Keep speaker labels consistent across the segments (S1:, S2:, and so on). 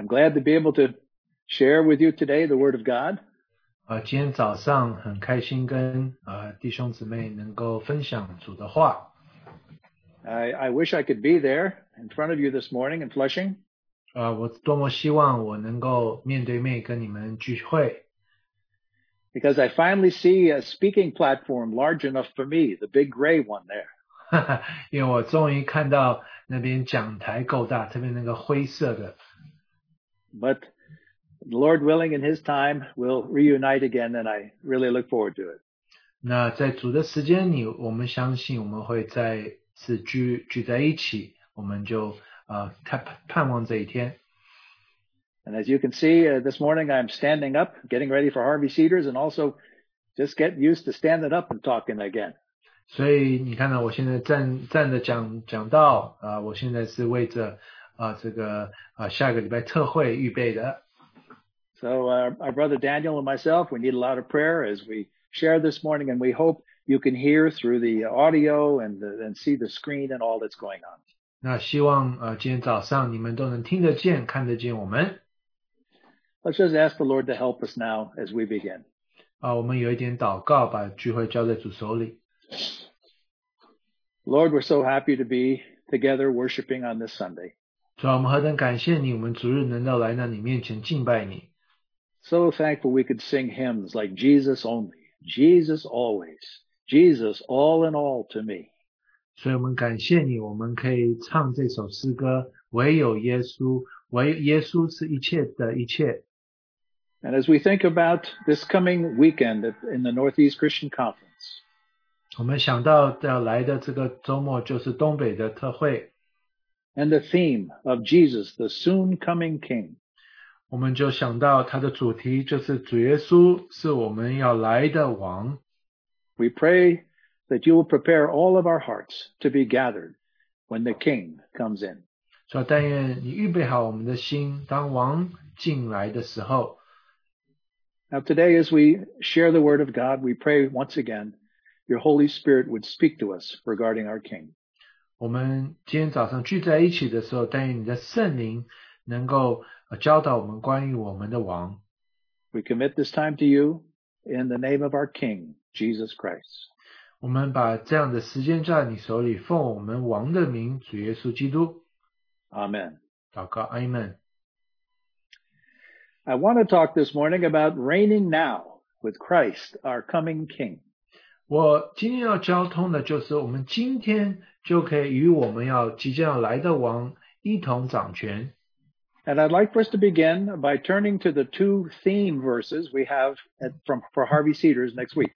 S1: I'm glad to be able to share with you today the Word of God.
S2: 呃，今天早上很开心跟呃弟兄姊妹能够分享主的话。
S1: I, I wish I could be there in front of you this morning in Flushing.
S2: 呃，我多么希望我能够面对面跟你们聚会，
S1: because I finally see a speaking platform large enough for me, the big gray one there.
S2: 哈哈，因为我终于看到那边讲台够大，特别那个灰色的。
S1: But Lord willing, in His time, we'll reunite again, and I really look forward to it.
S2: 那在主的时间里，我们相信我们会再次聚聚在一起，我们就呃盼盼望这一天。
S1: And as you can see, uh, this morning I'm standing up, getting ready for Harvey Cedars, and also just get used to standing up and talking again.
S2: 所以你看到我现在站站着讲讲道啊、我现在是为着 啊、这个啊、下个礼拜特会预备的。
S1: So uh, our brother Daniel and myself, we need a lot of prayer as we share this morning, and we hope you can hear through the audio and the, and see the screen and all that's going on.
S2: 那希望呃今天早上你们都能听得见、看得见我们
S1: Let's just ask the Lord to help us now as we begin.
S2: 啊、我们有一点祷告，把聚会交在主手里。
S1: Lord, we're so happy to be together worshiping on this Sunday.
S2: 主啊，我们何等感谢你，我们主日能够来到你面前敬拜你。
S1: So thankful we could sing hymns like Jesus only, Jesus always, Jesus all in all to me.
S2: 所以我们感谢你，我们可以唱这首诗歌：唯有耶稣，唯耶稣是一切的一切。
S1: And as we think about this coming weekend at- in the Northeast Christian Conference,
S2: 我们想到要来的这个周末就是东北的特会，
S1: and the theme of Jesus, the soon coming King,
S2: 我们就想到它的主题就是主耶稣是我们要来的王。
S1: we pray that you will prepare all of our hearts to be gathered when the King comes in.
S2: 所以但愿你预备好我们的心，当王进来的时候，
S1: Now today as we share the word of God, we pray once again your Holy Spirit would speak to us regarding our King.
S2: 我们今天早上聚在一起的时候，但愿你的圣灵能够呃教导我们关于我们的王。
S1: We commit this time to you in the name of our King, Jesus Christ.
S2: 我们把这样的时间交在你手里，奉我们王的名，主耶稣基督，
S1: Amen.
S2: 祷告，阿门。
S1: I want to talk this morning about reigning now with Christ, our coming King.
S2: 我今天要交通的就是，我们今天 就可以与我们要即将要来的王一同掌权。
S1: And I'd like for us to begin by turning to the two theme verses we have at, from for Harvey Cedars next week.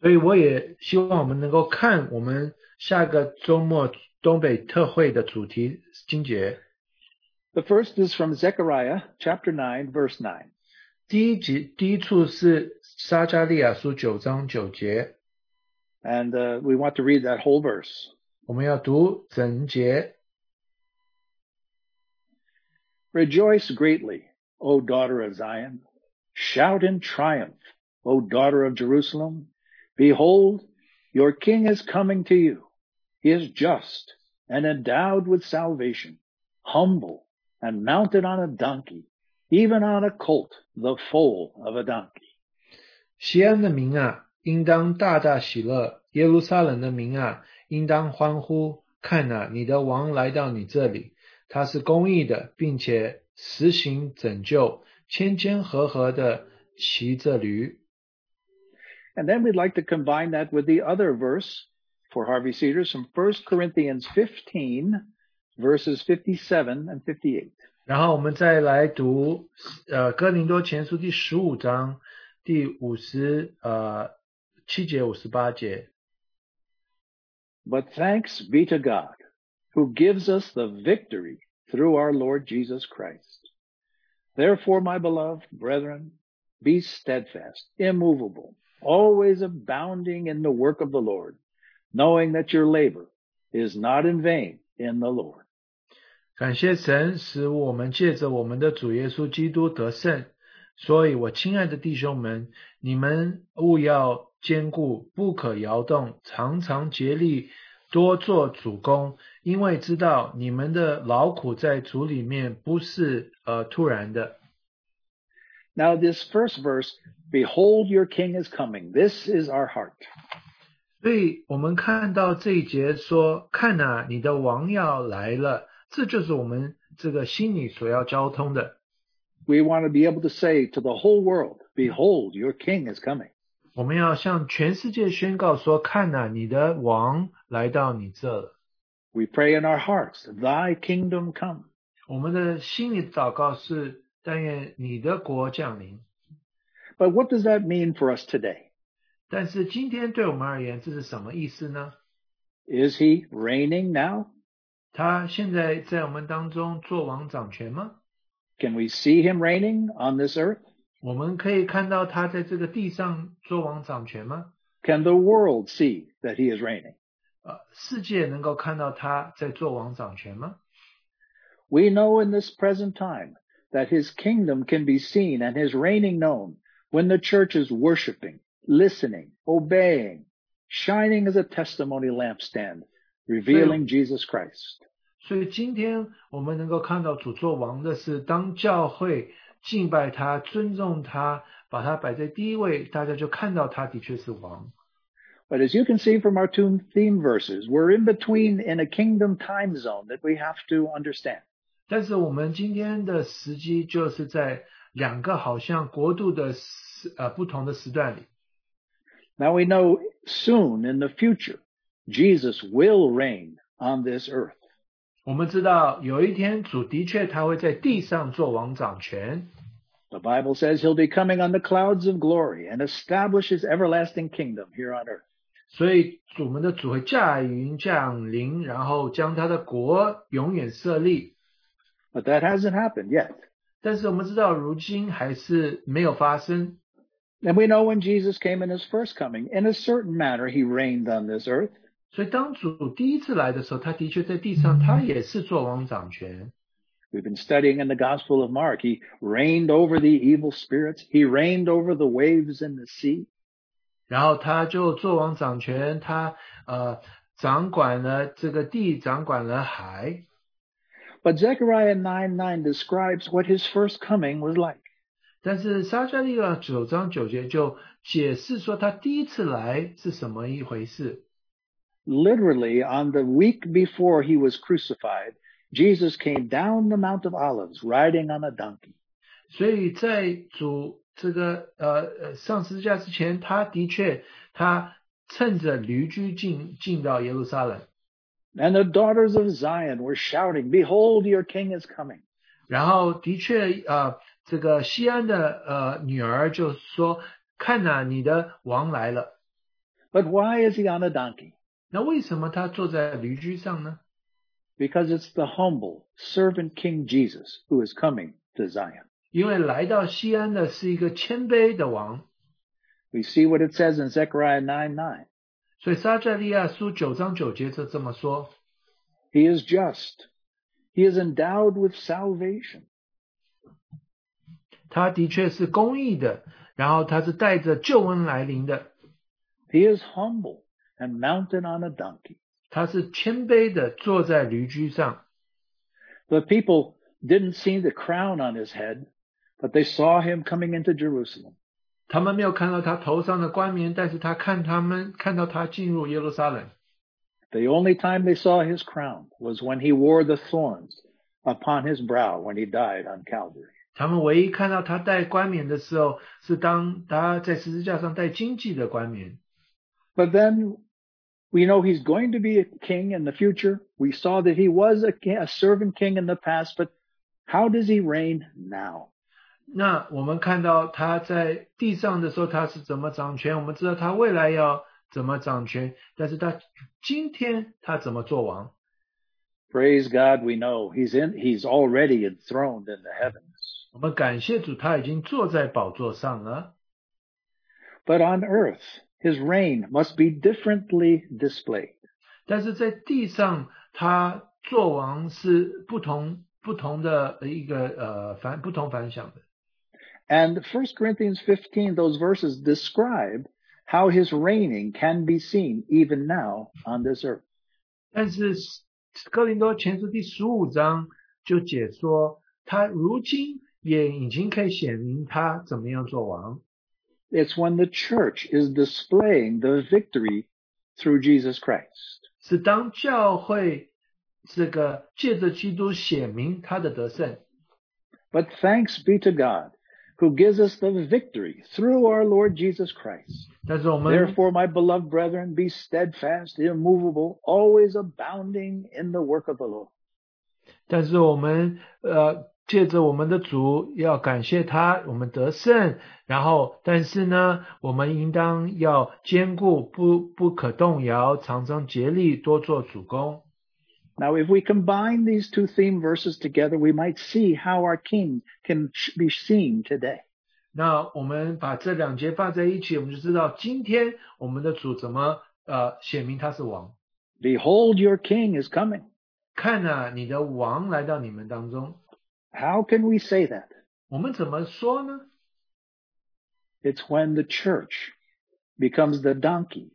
S2: 所以我也希望我们能够看我们下个周末东北特会的主题经节。
S1: The first is from Zechariah chapter 9 verse 9.
S2: 第一节第一处是撒加利亚书九章九节，
S1: And uh, we want to read that whole verse.
S2: 我们要读整节。
S1: Rejoice greatly, O daughter of Zion. Shout in triumph, O daughter of Jerusalem. Behold, your king is coming to you. He is just and endowed with salvation, humble and mounted on a donkey, even on a colt, the foal of a donkey.
S2: 西安的民啊，应当大大喜乐；耶路撒冷的民啊， 应当欢呼。看哪、你的王来到你这里，他是公义的，并且实行拯救，谦谦和和的骑着驴。
S1: And then we'd like to combine that with the other verse for Harvey Cedars from 1 Corinthians 15, verses 57 and 58.
S2: 然后我们再来读呃哥林多前书第十五章第五十呃七节五十八节。
S1: But thanks be to God who gives us the victory through our Lord Jesus Christ. Therefore, my beloved brethren, be steadfast, immovable, always abounding in the work of the Lord, knowing that your labor is not in vain in the Lord.
S2: 感谢神，使我们借着我们的主耶稣基督得胜。所以，我亲爱的弟兄们，你们务要 坚固，不可摇动，常常竭力多做主公，因为知道你们的劳苦在主里面不是呃突然的。
S1: Now, this first verse, behold, your king is coming. This is our heart.
S2: 所以我们看到这一节说：“看呐、你的王要来了。”这就是我们这个心里所要交通的。
S1: We want to be able to say to the whole world, behold, your king is coming.
S2: 我们要向全世界宣告说：“看呐、你的王来到你这了。
S1: We pray in our hearts, thy kingdom come.
S2: ”我们的心里祷告是：但愿你的国降临。
S1: But what does that mean for us today?
S2: 但是今天对我们而言，这是什么意思呢？
S1: Is he reigning now?
S2: 他现在在我们当中做王掌权吗？
S1: Can we see him reigning on this earth?
S2: 我们可以看到他在这个地上做王掌权吗？
S1: Can the world see that he is reigning?
S2: 呃，世界能够看到他在做王掌权吗？
S1: We know in this present time that his kingdom can be seen and his reigning known when the church is worshiping, listening, obeying, shining as a testimony lampstand, revealing Jesus Christ.
S2: 所以今天我们能够看到主做王的是，当教会 敬拜他、尊重他，把他摆在第一位，大家就看到他的确是王。
S1: But as you can see from our two theme verses, we're in between in a kingdom time zone that we have to understand.
S2: 但是我们今天的时机就是在两个好像国度的时呃不同的时段里。
S1: Now we know soon in the future, Jesus will reign on this earth.
S2: 我们知道有一天主的确他会在地上做王掌权，
S1: The Bible says he'll be coming on the clouds of glory and establish his everlasting kingdom here on earth.
S2: 所以我们的主会驾云降临，然后将他的国永远设立。
S1: But that hasn't happened yet.
S2: 但是我们知道，如今还是没有发生。
S1: And we know when Jesus came in his first coming, in a certain manner, he reigned on this earth.
S2: 所以当主第一次来的时候，他的确在地上，他也是做王掌权。
S1: We've been studying in the Gospel of Mark. He reigned over the evil spirits. He reigned over the waves in the sea.
S2: 然后他就做王掌权，他呃掌管了这个地，掌管了海。
S1: But Zechariah 9 9 describes what his first coming was like.
S2: 但是撒迦利亚九章九节就解释说，他第一次来是什么一回事。
S1: Literally, on the week before he was crucified, Jesus came down the Mount of Olives riding on a donkey.
S2: 所以在主这个呃呃上十字架之前，他的确他趁着驴驹进进到耶路撒冷，
S1: And the daughters of Zion were shouting, Behold, your king is coming.
S2: 然后的确呃这个西安的呃女儿就说：“看呐、你的王来了。
S1: But why is he on a donkey? ”
S2: 那为什么他坐在驴驹上呢？
S1: Because it's the humble servant King Jesus who is coming to Zion.
S2: 因为来到西安的是一个谦卑的王，
S1: We see what it says in Zechariah 9 9.
S2: 所以撒迦利亚书九章九节就这么说。
S1: He is just. He is endowed with salvation.
S2: 他的确是公义的，然后他是带着救恩来临的，
S1: He is humble and mounted on a donkey.
S2: 他是谦卑的坐在驴驹上。
S1: The people didn't see the crown on his head, but they saw him coming into Jerusalem.
S2: 他们没有看到他头上的冠冕，但是他看他们看到他进入耶路撒冷。
S1: The only time they saw his crown was when he wore the thorns upon his brow when he died on Calvary.
S2: 他们唯一看到他戴冠冕的时候，是当他在十字架上戴荆棘的冠冕。
S1: But then we know he's going to be a king in the future. We saw that he was a, king, a servant king in the past, but how does he reign now?
S2: 那我们看到他在地上的时候，他是怎么掌权？我们知道他未来要怎么掌权，但是他今天他怎么做王？
S1: Praise God, we know he's in, he's already enthroned in the heavens.
S2: 我们感谢主，他已经坐在宝座上了。
S1: But on earth, his reign must be differently displayed.
S2: 但是在地上，他做王是不同不同的一个呃反不同反响的。
S1: And 1 Corinthians 15, those verses describe how his reigning can be seen even now on this earth.
S2: 但是哥林多前书第十五章就解说，他如今也已经可以显明他怎么样做王。
S1: It's when the church is displaying the victory through Jesus Christ.
S2: 是当教会这个借着基督显明他的得胜。
S1: But thanks be to God who gives us the victory through our Lord Jesus Christ.
S2: 但是我们
S1: Therefore, my beloved brethren, be steadfast, immovable, always abounding in the work of the Lord.
S2: 但是我们呃 借着我们的主要感谢他，我们得胜。然后，但是呢，我们应当要坚固，不不可动摇，常常竭力多做主公。
S1: Now, if we combine these two theme verses together, we might see how our King can be seen today.
S2: 那我们把这两节放在一起，我们就知道今天我们的主怎么呃显明他是王。
S1: Behold, your King is coming.
S2: 看呐、你的王来到你们当中，
S1: How can we say that?
S2: 我们怎么说呢？
S1: It's when the church becomes the donkey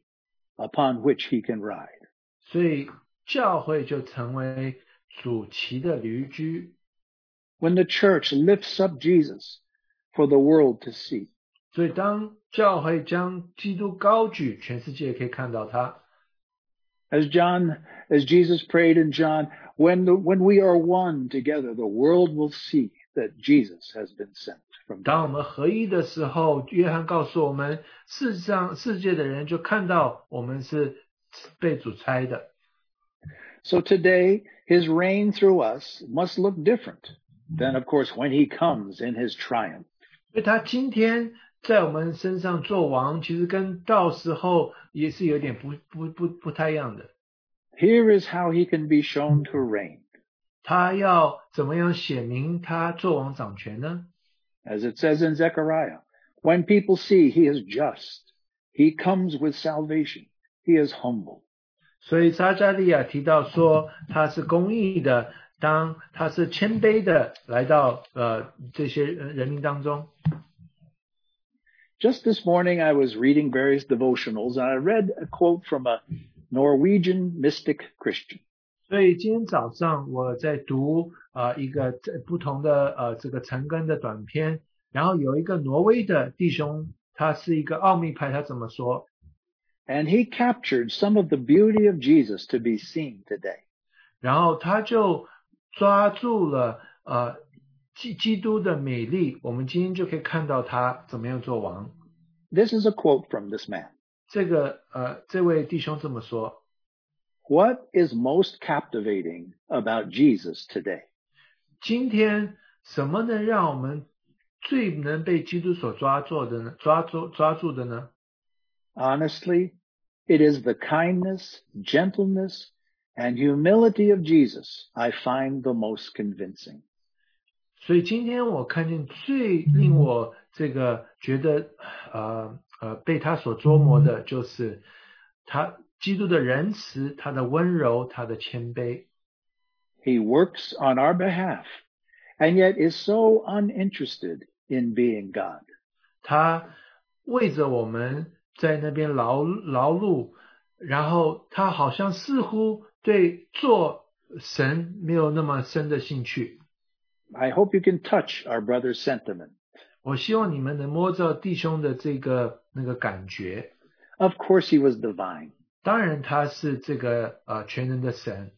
S1: upon which he can ride.
S2: 所以教会就成为主骑的驴驹。
S1: When the church lifts up Jesus for the world to see.
S2: 所以当教会将基督高举，全世界可以看到他。
S1: As John, as Jesus prayed in John, when, the, when we are one together, the world will see that Jesus has been sent from
S2: 当我
S1: God.
S2: 们合一的时候，约翰告诉我们，世上世界的人就看到我们是被主差的。
S1: So today, his reign through us must look different than, of course, when he comes in his triumph.
S2: 所以他今天 在我们身上做王，其实跟到时候也是有点不不不不太一样的。
S1: Here is how he can be shown to reign.
S2: 他要怎么样显明他做王掌权呢
S1: ？As it says in Zechariah, when people see he is just, he comes with salvation, he is humble.
S2: 所以撒加利亚提到说他是公义的，当他是谦卑的来到呃这些人民当中。
S1: Just this morning, I was reading various devotionals and I read a quote from a Norwegian mystic Christian.
S2: 所以今天早上我在读啊、呃一个这不同的呃这个陈根的短片，然后有一个挪威的弟兄，他是一个奥秘派，他怎么说？
S1: And he captured some of the beauty of Jesus to be seen today.
S2: 然后他就抓住了呃 基基督的美丽，我们今天就可以看到他怎么样做王。
S1: This is a quote from this man.
S2: 这个呃这位弟兄这么说。
S1: What is most captivating about Jesus today?
S2: 今天什么能让我们最能被基督所抓住的呢？抓住抓住的呢？
S1: Honestly, it is the kindness, gentleness, and humility of Jesus I find the most convincing.
S2: 所以今天我看见最令我这个觉得呃呃被他所捉摸的，就是他基督的仁慈、他的温柔、他的谦卑。
S1: He works on our behalf and yet is so uninterested in being God.
S2: 他为着我们在那边劳劳碌，然后他好像似乎对做神没有那么深的兴趣。
S1: I hope you can touch our brother's sentiment.
S2: 我希望你们能摸着弟兄的这个那个感觉。
S1: Of course, he was divine.
S2: 当然，他是这个呃全能的神，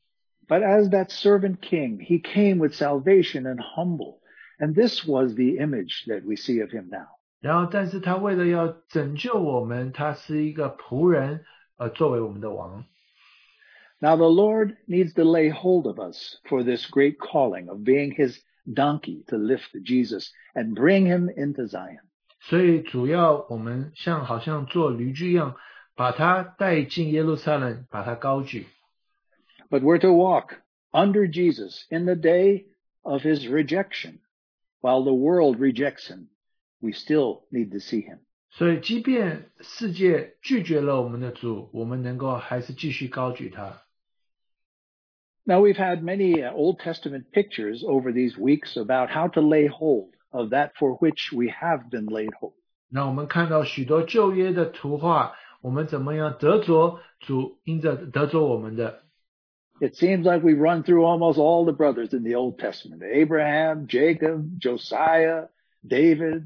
S1: But as that servant king, he came with salvation and humble. And this was the image that we see of him now.
S2: 然后，但是他为了要拯救我们，他是一个仆人，呃，作为我们的王。
S1: Now the Lord needs to lay hold of us for this great calling of being his donkey to lift Jesus and bring him into Zion.
S2: 所以，主要我们像好像做驴驹一样，把他带进耶路撒冷，把他高举。
S1: But we're to walk under Jesus in the day of his rejection. While the world rejects him, we still need to see him.
S2: 所以，即便世界拒绝了我们的主，我们能够还是继续高举他。
S1: Now we've had many uh, Old Testament pictures over these weeks about how to lay hold of that for which we have been laid hold.
S2: 那我们看到许多旧约的图画，我们怎么样得着主因着得着我们的？
S1: It seems like we run through almost all the brothers in the Old Testament. Abraham, Jacob, Josiah, David.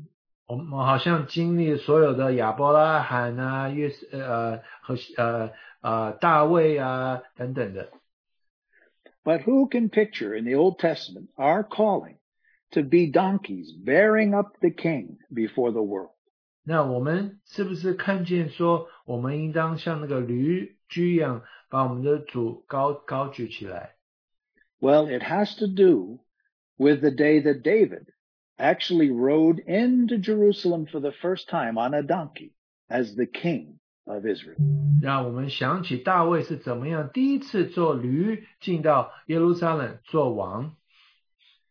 S2: 我们好像经历所有的亚伯拉罕啊、约呃和呃呃大卫啊等等的。
S1: But who can picture in the Old Testament our calling to be donkeys bearing up the king before the world?
S2: 那我们是不是看见说，我们应当像那个驴驹一样，把我们的主高高举起来？
S1: Well, it has to do with the day that David actually rode into Jerusalem for the first time on a donkey as the king of Israel.
S2: 让我们想起大卫是怎么样第一次坐驴进到耶路撒冷做王。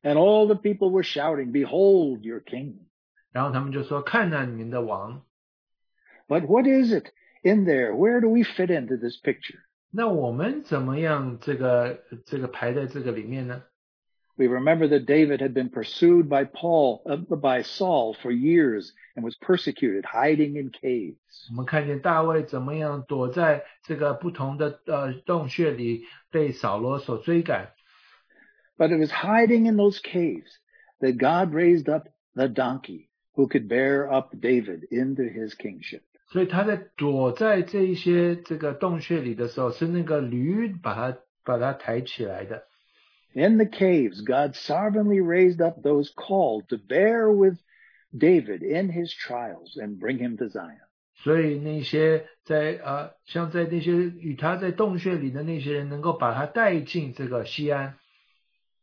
S1: And all the people were shouting, "Behold your king!"
S2: 然后他们就说：“看那你们的王。”
S1: But what is it in there? Where do we fit into this picture?
S2: 那我们怎么样这个这个排在这个里面呢
S1: ？we remember that David had been pursued by Paul, uh, by Saul for years and was persecuted, hiding in caves.
S2: 我们看见大卫怎么样躲在这个不同的呃洞穴里，被扫罗所追赶。
S1: But it was hiding in those caves that God raised up the donkey who could bear up David into his kingship.
S2: 所以他在躲在这一些这个洞穴里的时候，是那个驴把他把他抬起来的。
S1: in the caves, God sovereignly raised up those called to bear with David in his trials and bring him to Zion.
S2: 所以那些在呃，像在那些与他在洞穴里的那些人，能够把他带进这个西安。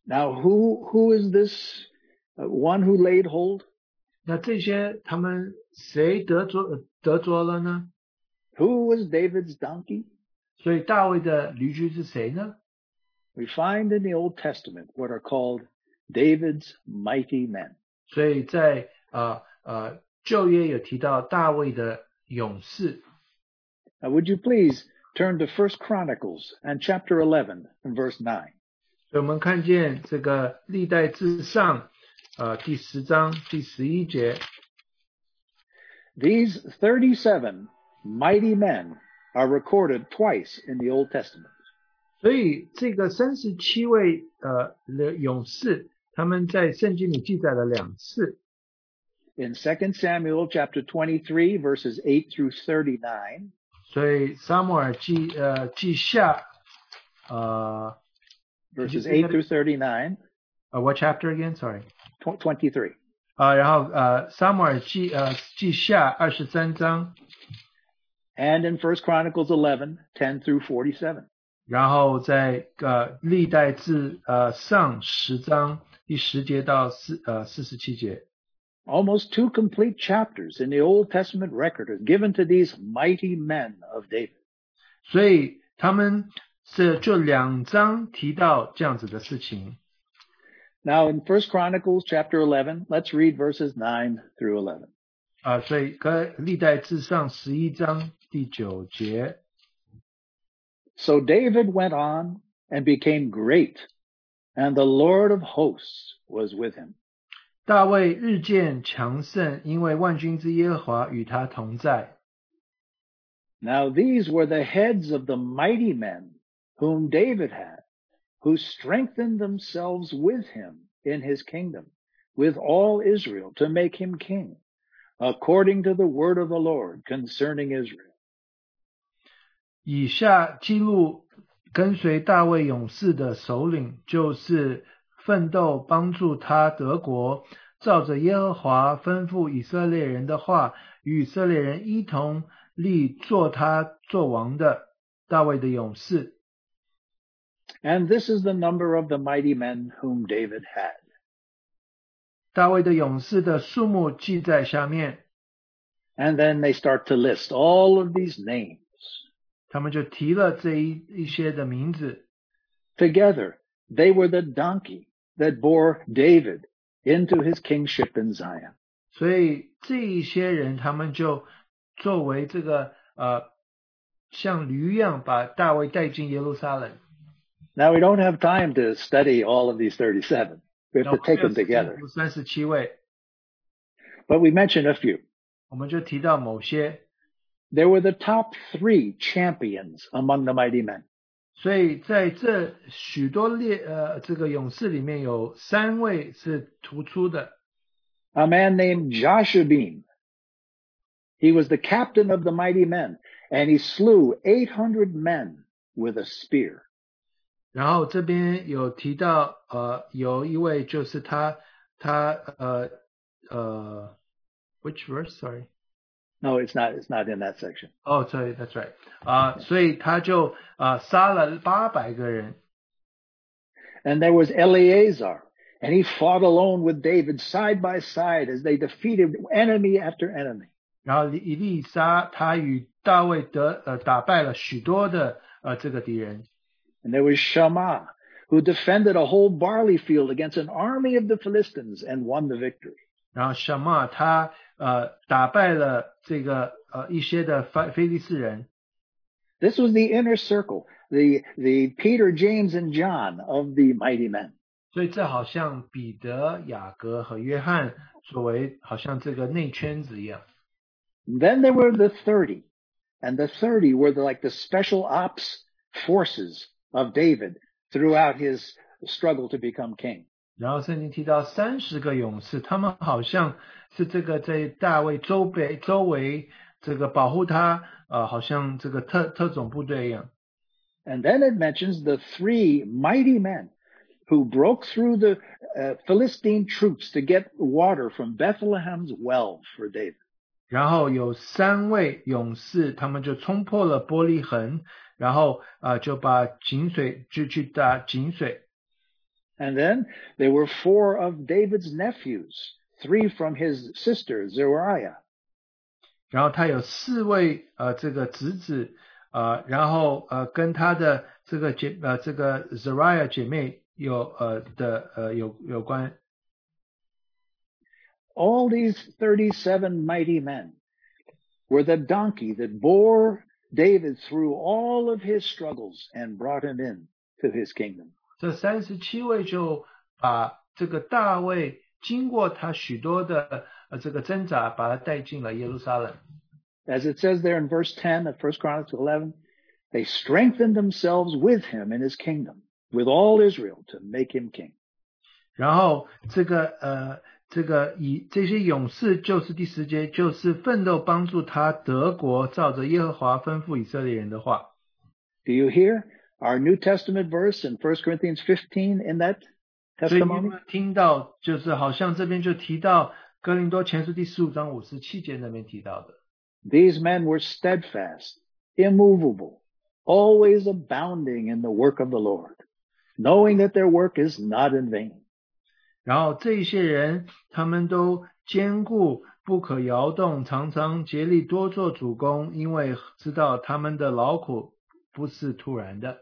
S1: Now, who who is this one who laid hold?
S2: 那这些他们谁得着得着了呢？
S1: Who was David's donkey?
S2: 所以大卫的驴驹是谁呢
S1: ？we find in the Old Testament what are called David's mighty men.
S2: 所以在呃呃旧约有提到大卫的勇士。
S1: Now, would you please turn to First Chronicles and chapter 11 and verse 9?
S2: 所以我们看见这个历代至上，呃，第十章第十一节。
S1: These 37 mighty men are recorded twice in the Old Testament.
S2: 所以这个三十七位呃的勇士，他们在圣经里记载了两次。
S1: In Second Samuel chapter twenty-three verses eight through thirty-nine，
S2: 所以撒母耳记呃记下呃
S1: verses eight through
S2: thirty-nine。Uh, what chapter again? Sorry.
S1: Twenty-three.
S2: 啊，然后呃，撒母耳记呃记下二十三章。
S1: And in First Chronicles eleven, ten through forty-seven.
S2: 然后在呃历代志呃上十章第十节到四呃四十七节。
S1: Almost two complete chapters in the Old Testament record are given to these mighty men of David.
S2: 所以他们是就两章提到这样子的事情。
S1: Now in First Chronicles chapter eleven, let's read verses nine through eleven.
S2: 啊，所以跟历代志上十一章第九节。
S1: so David went on and became great, and the Lord of hosts was with him.
S2: 大卫日渐强盛，因为万军之耶和华与他同在。
S1: Now these were the heads of the mighty men whom David had, who strengthened themselves with him in his kingdom, with all Israel, to make him king, according to the word of the Lord concerning Israel.
S2: 以下记录跟随大卫勇士的首领，就是奋斗帮助他得国，照着耶和华吩咐以色列人的话，与以色列人一同立做他做王的大卫的勇士。
S1: And this is the number of the mighty men whom David had.
S2: 大卫的勇士的数目记在下面。
S1: And then they start to list all of these names.
S2: 他们就提了这一一些的名字。
S1: Together, they were the donkey that bore David into his kingship in Zion.
S2: 所以这一些人，他们就作为这个呃，像驴一样把大卫带进耶路撒冷。
S1: Now we don't have time to study all of these 37. We have to take them together.
S2: 三十七位。
S1: But we mentioned a few.
S2: 我们就提到某些。
S1: they were the top three champions among the mighty men.
S2: 所以在这许多列呃这个勇士里面有三位是突出的。
S1: A man named Jashobeam. He was the captain of the mighty men, and he slew 800 men with a spear.
S2: 然后这边有提到呃有一位就是他他呃呃，which verse sorry
S1: No, it's not, it's not in that section.
S2: 哦、oh, sorry that's right 啊、所以他就啊、杀了八百个人，
S1: And there was Eleazar, and he fought alone with David side by side as they defeated enemy after enemy.
S2: 然后以利沙他与大卫得呃打败了许多的呃这个敌人，
S1: And there was Shammah, who defended a whole barley field against an army of the Philistines and won the victory.
S2: 然后小马他 呃打败了这个呃一些的非非利士人，
S1: This was the inner circle, the, the Peter, James, and John of the mighty men.
S2: 所以这好像彼得、雅各和约翰作为好像这个内圈子一样。
S1: Then there were the 30, and the 30 were the, like the special ops forces of David throughout his struggle to become king.
S2: 然后圣经提到三十个勇士，他们好像是这个在大卫周围周围这个保护他，呃，好像这个特特种部队一样。
S1: And then it mentions the three mighty men who broke through the uh, Philistine troops to get water from Bethlehem's well for David.
S2: 然后有三位勇士，他们就冲破了玻璃痕，然后啊、呃就把井水就去打井水。
S1: And then there were four of David's nephews, three from his sister Zeruiah.
S2: 然后他有四位呃这个侄子，呃，然后呃跟他的这个姐呃这个 Zariah 姐妹有呃的呃有有关。
S1: All these 37 mighty men were the donkey that bore David through all of his struggles and brought him in to his kingdom.
S2: 这三十七位就把这个大卫经过他许多的呃这个挣扎，把他带进了耶路撒冷。
S1: As it says there in verse 10 of 1 Chronicles 11, they strengthened themselves with him in his kingdom, with all Israel to make him king.
S2: 然后这个呃这个以这些勇士就是第十节，就是奋斗帮助他得国，照着耶和华吩咐以色列人的话。
S1: Do you hear our New Testament verse in 1 Corinthians 15 in that
S2: 所以你有
S1: testimony?
S2: 没有听到，就是好像这边就提到哥林多前书第十五章五十七节那边提到的。
S1: These men were steadfast, immovable, always abounding in the work of the Lord, knowing that their work is not in vain.
S2: 然后这一些人，他们都坚固，不可摇动，常常竭力多做主公，因为知道他们的劳苦不是突然的。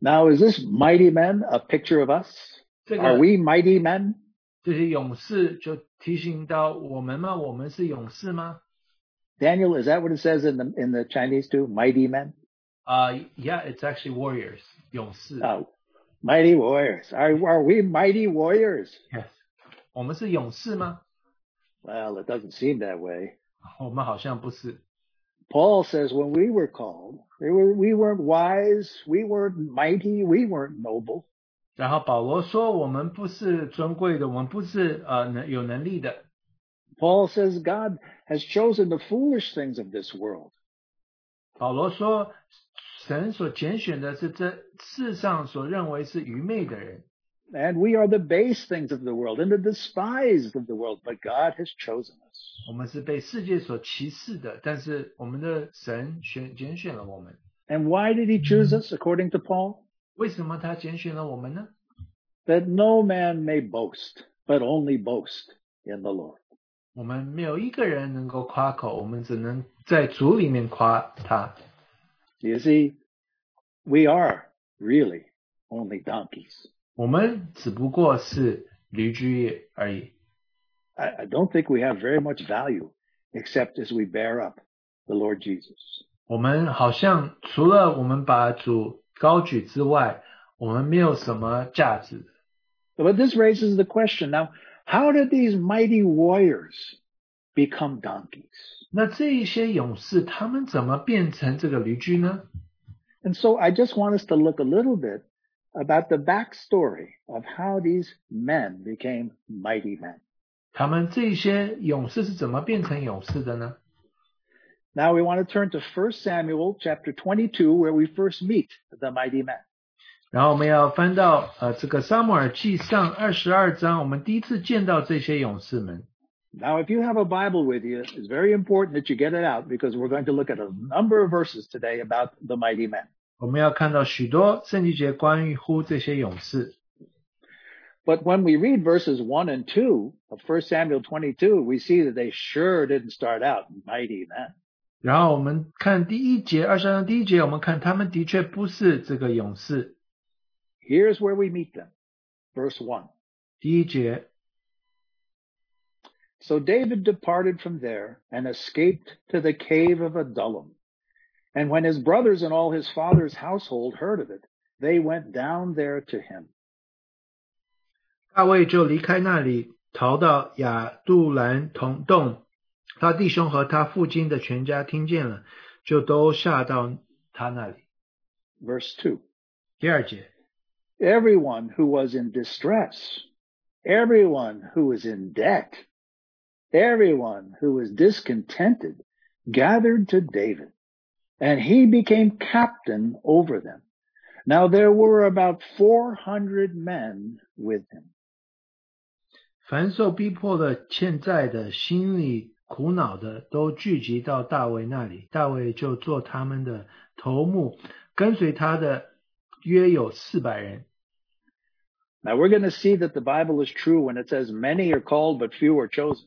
S1: Now, is this mighty men a picture of us?
S2: 这
S1: Are
S2: 个
S1: we mighty men?
S2: 这些勇士就提醒到我们吗？我们是勇士吗？
S1: Daniel, is that what it says in the in the Chinese too? Mighty men?
S2: 啊、y e a h it's actually warriors，勇士。
S1: Oh, mighty warriors. Are, are we mighty warriors?
S2: Yes，我们是勇士吗？
S1: Well, it doesn't seem that way.
S2: 我们好像不是。
S1: Paul says when we were called, we, were, we weren't wise, we weren't mighty, we weren't noble.
S2: 然后保罗说，我们不是尊贵的，我们不是呃能有能力的。
S1: Paul says God has chosen the foolish things of this world.
S2: 保罗说，神所拣选的是这世上所认为是愚昧的人，
S1: And we are the base things of the world and the despised of the world, but God has chosen us.
S2: 我们是被世界所歧视的，但是我们的神选拣选了我们。
S1: And why did he choose us, according to Paul?
S2: 为什么他拣选了我们呢？
S1: That no man may boast, but only boast in the Lord.
S2: 我们没有一个人能够夸口，我们只能在主里面夸他。
S1: You see, we are really only donkeys.
S2: 我们只不过是驴驹而已。
S1: I, I don't think we have very much value except as we bear up the Lord Jesus.
S2: 我们好像除了我们把主高举之外，我们没有什么价值。
S1: But this raises the question now, how did these mighty warriors become donkeys?
S2: 那这一些勇士，他们怎么变成这个驴驹呢？
S1: And so I just want us to look a little bit about the backstory of how these men became mighty men.
S2: 他们这些勇士是怎么变成勇士的呢？
S1: Now we want to turn to 1 Samuel chapter 22 where we first meet the mighty men.
S2: 然后我们要翻到呃这个撒母耳记上二十二章，我们第一次见到这些勇士们。
S1: Now, if you have a Bible with you, it's very important that you get it out because we're going to look at a number of verses today about the mighty men.
S2: 我们要看到许多圣经节关于乎这些勇士。
S1: But when we read verses 1 and 2 of 1 Samuel 22, we see that they sure didn't start out mighty men.
S2: 然后我们看第一节，二十二章第一节，我们看他们的确不是这个勇士。
S1: Here's where we meet them. Verse 1.
S2: 第一节，
S1: So David departed from there and escaped to the cave of Adullam. And when his brothers and all his father's household heard of it, they went down there to him.
S2: 大卫就离开那里，逃到亚杜兰同洞。他弟兄和他父亲的全家听见了，就都下到他那里。
S1: Verse 2.
S2: 第二节，
S1: Everyone who was in distress, everyone who was in debt, everyone who was discontented gathered to David, and he became captain over them. Now there were about 400 men with him.
S2: 凡受逼迫的、欠债的、心里苦恼的，都聚集到大卫那里。大卫就做他们的头目，跟随他的约有四百人。
S1: Now we're going to see that the Bible is true when it says many are called but few are chosen.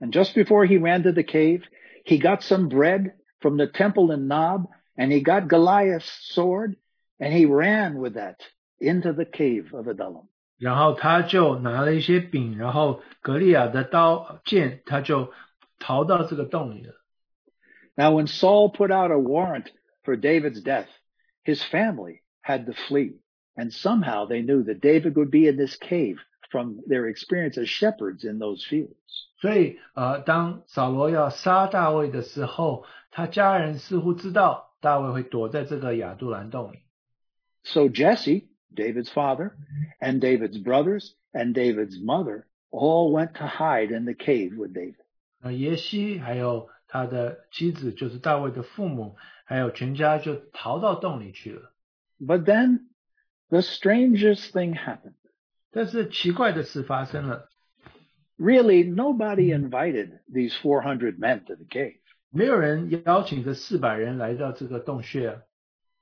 S1: And just before he ran to the cave, he got some bread from the temple in Nob, and he got Goliath's sword, and he ran with that into the cave of Adullam.
S2: 然后他就拿了一些饼，然后格利亚的刀剑，他就逃到这个洞里了。
S1: Now, when Saul put out a warrant for David's death, his family had to flee. And somehow they knew that David would be in this cave from their experience as shepherds in those fields.
S2: 所以，呃，当扫罗要杀大卫的时候，他家人似乎知道大卫会躲在这个亚杜兰洞里。
S1: So Jesse, David's father, and David's brothers, and David's mother all went to hide in the cave with David.
S2: 那耶西还有他的妻子，就是大卫的父母，还有全家就逃到洞里去了。
S1: But then the strangest thing happened.
S2: 但是奇怪的事发生了，
S1: Really, nobody invited these 400 men to the cave.
S2: 没有人邀请这四百人来到这个洞穴啊。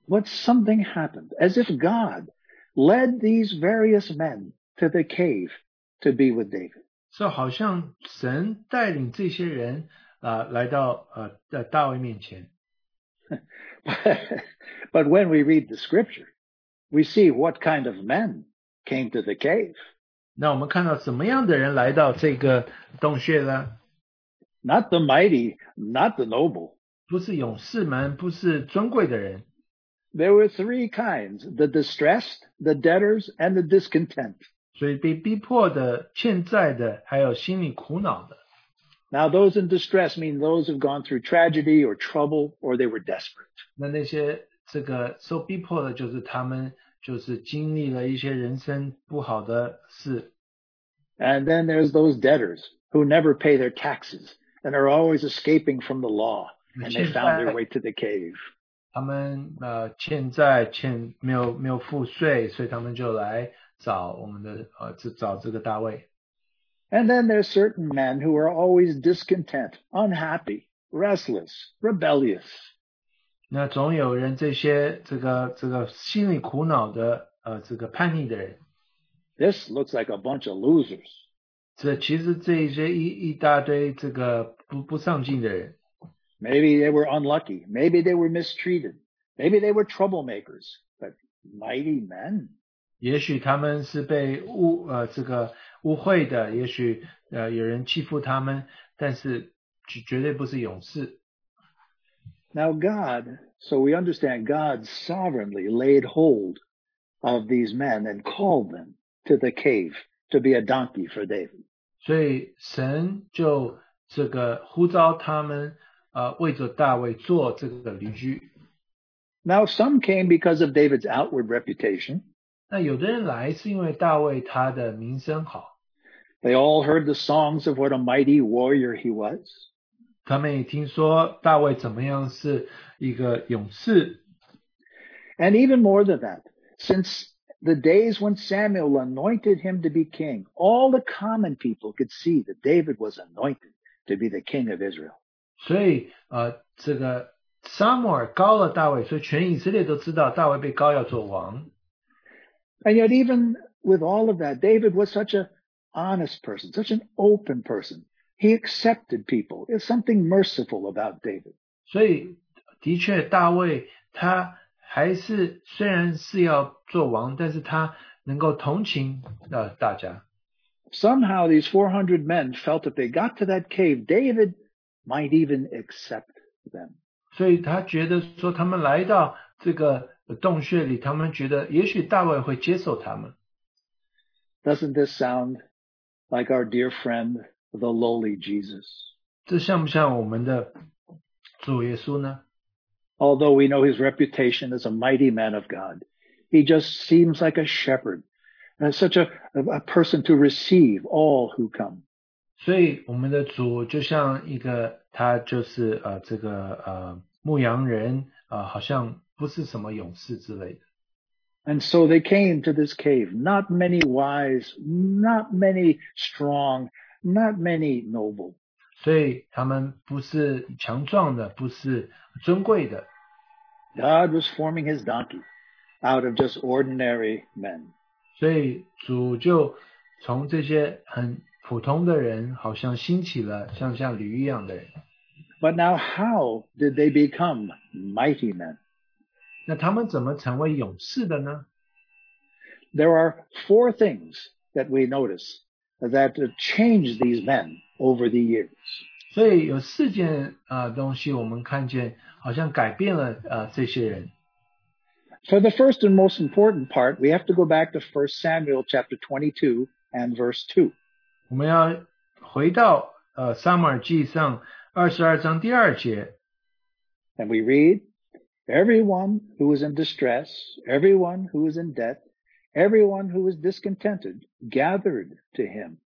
S1: But something happened, as if God led these various men to the cave to be with David.
S2: 这好像神带领这些人啊、来到呃呃大卫面前。
S1: but when we read the scripture, we see what kind of men came to the cave.
S2: 那我们看到什么样的人来到这个洞穴呢？
S1: Not the mighty, not the noble.
S2: 不是勇士们，不是尊贵的人，
S1: There were three kinds, the distressed, the debtors, and the discontent.
S2: 所以被逼迫的、欠债的，还有心里苦恼的。
S1: Now those in distress mean those who've gone through tragedy or trouble or they were desperate.
S2: 那那些这个受逼迫的，就是他们 就是经历了一些人生不好的事。
S1: And then there's those debtors who never pay their taxes and are always escaping from the law. And they found their way to the cave.
S2: 他们呃欠债欠没有没有付税，所以他们就来找我们的呃这找这个大卫。
S1: And then there's certain men who are always discontent, unhappy, restless, rebellious.
S2: 那总有人这些这个这个心里苦恼的呃这个叛逆的人
S1: ，This looks like a bunch of losers.
S2: 这其实这一些一一大堆这个不不上进的人
S1: ，Maybe they were unlucky. Maybe they were mistreated. Maybe they were troublemakers. But mighty men.
S2: 也许他们是被误呃这个误会的，也许呃有人欺负他们，但是绝绝对不是勇士。
S1: Now God, so we understand God sovereignly laid hold of these men and called them to the cave to be a donkey for David.
S2: 所以神就这个呼召他们，呃，为着大卫做这个驴驹。
S1: Now some came because of David's outward reputation.
S2: 那有的人来是因为大卫他的名声好，
S1: They all heard the songs of what a mighty warrior he was.
S2: 他们也听说大卫怎么样是一个勇士，
S1: And even more than that, since the days when Samuel anointed him to be king, all the common people could see that David was anointed to be the king of Israel.
S2: 所以呃，这个沙漠尔高了大卫，所以全以色列都知道大卫被高要做王。
S1: And yet even with all of that, David was such a honest person, such an open person. He accepted people. There's something merciful about David.
S2: 所以的确，大卫他还是虽然是要做王，但是他能够同情呃大家。
S1: Somehow these 400 men felt if they got to that cave, David might even accept them.
S2: 所以他觉得说，他们来到这个洞穴里，他们觉得也许大卫会接受他们。
S1: Doesn't this sound like our dear friend, the lowly Jesus?
S2: 这像不像我们的主耶稣呢？
S1: Although we know his reputation as a mighty man of God, he just seems like a shepherd, and such a, a person to receive all who come.
S2: 所以我们的主就像一个，他就是呃这个呃牧羊人啊、呃好像不是什么勇士之类的。
S1: And so they came to this cave, not many wise, not many strong, not many noble.
S2: 所以他们不是强壮的，不是尊贵的，
S1: God was forming his donkey out of just ordinary men.
S2: 所以主就从这些很普通的人，好像兴起了像像驴一样的人。
S1: But now how did they become mighty men?
S2: 那他们怎么成为勇士的呢？
S1: There are four things that we notice that changed these men over the years.
S2: 所以有四件啊、呃东西，我们看见好像改变了呃这些人。
S1: For the first and most important part, we have to go back to 1 Samuel chapter 22 and verse 2.
S2: 我们要回到呃撒母耳记上二十二章第二节，
S1: And we read, Everyone who is in distress, everyone who is in debt, everyone who is discontented gathered to him,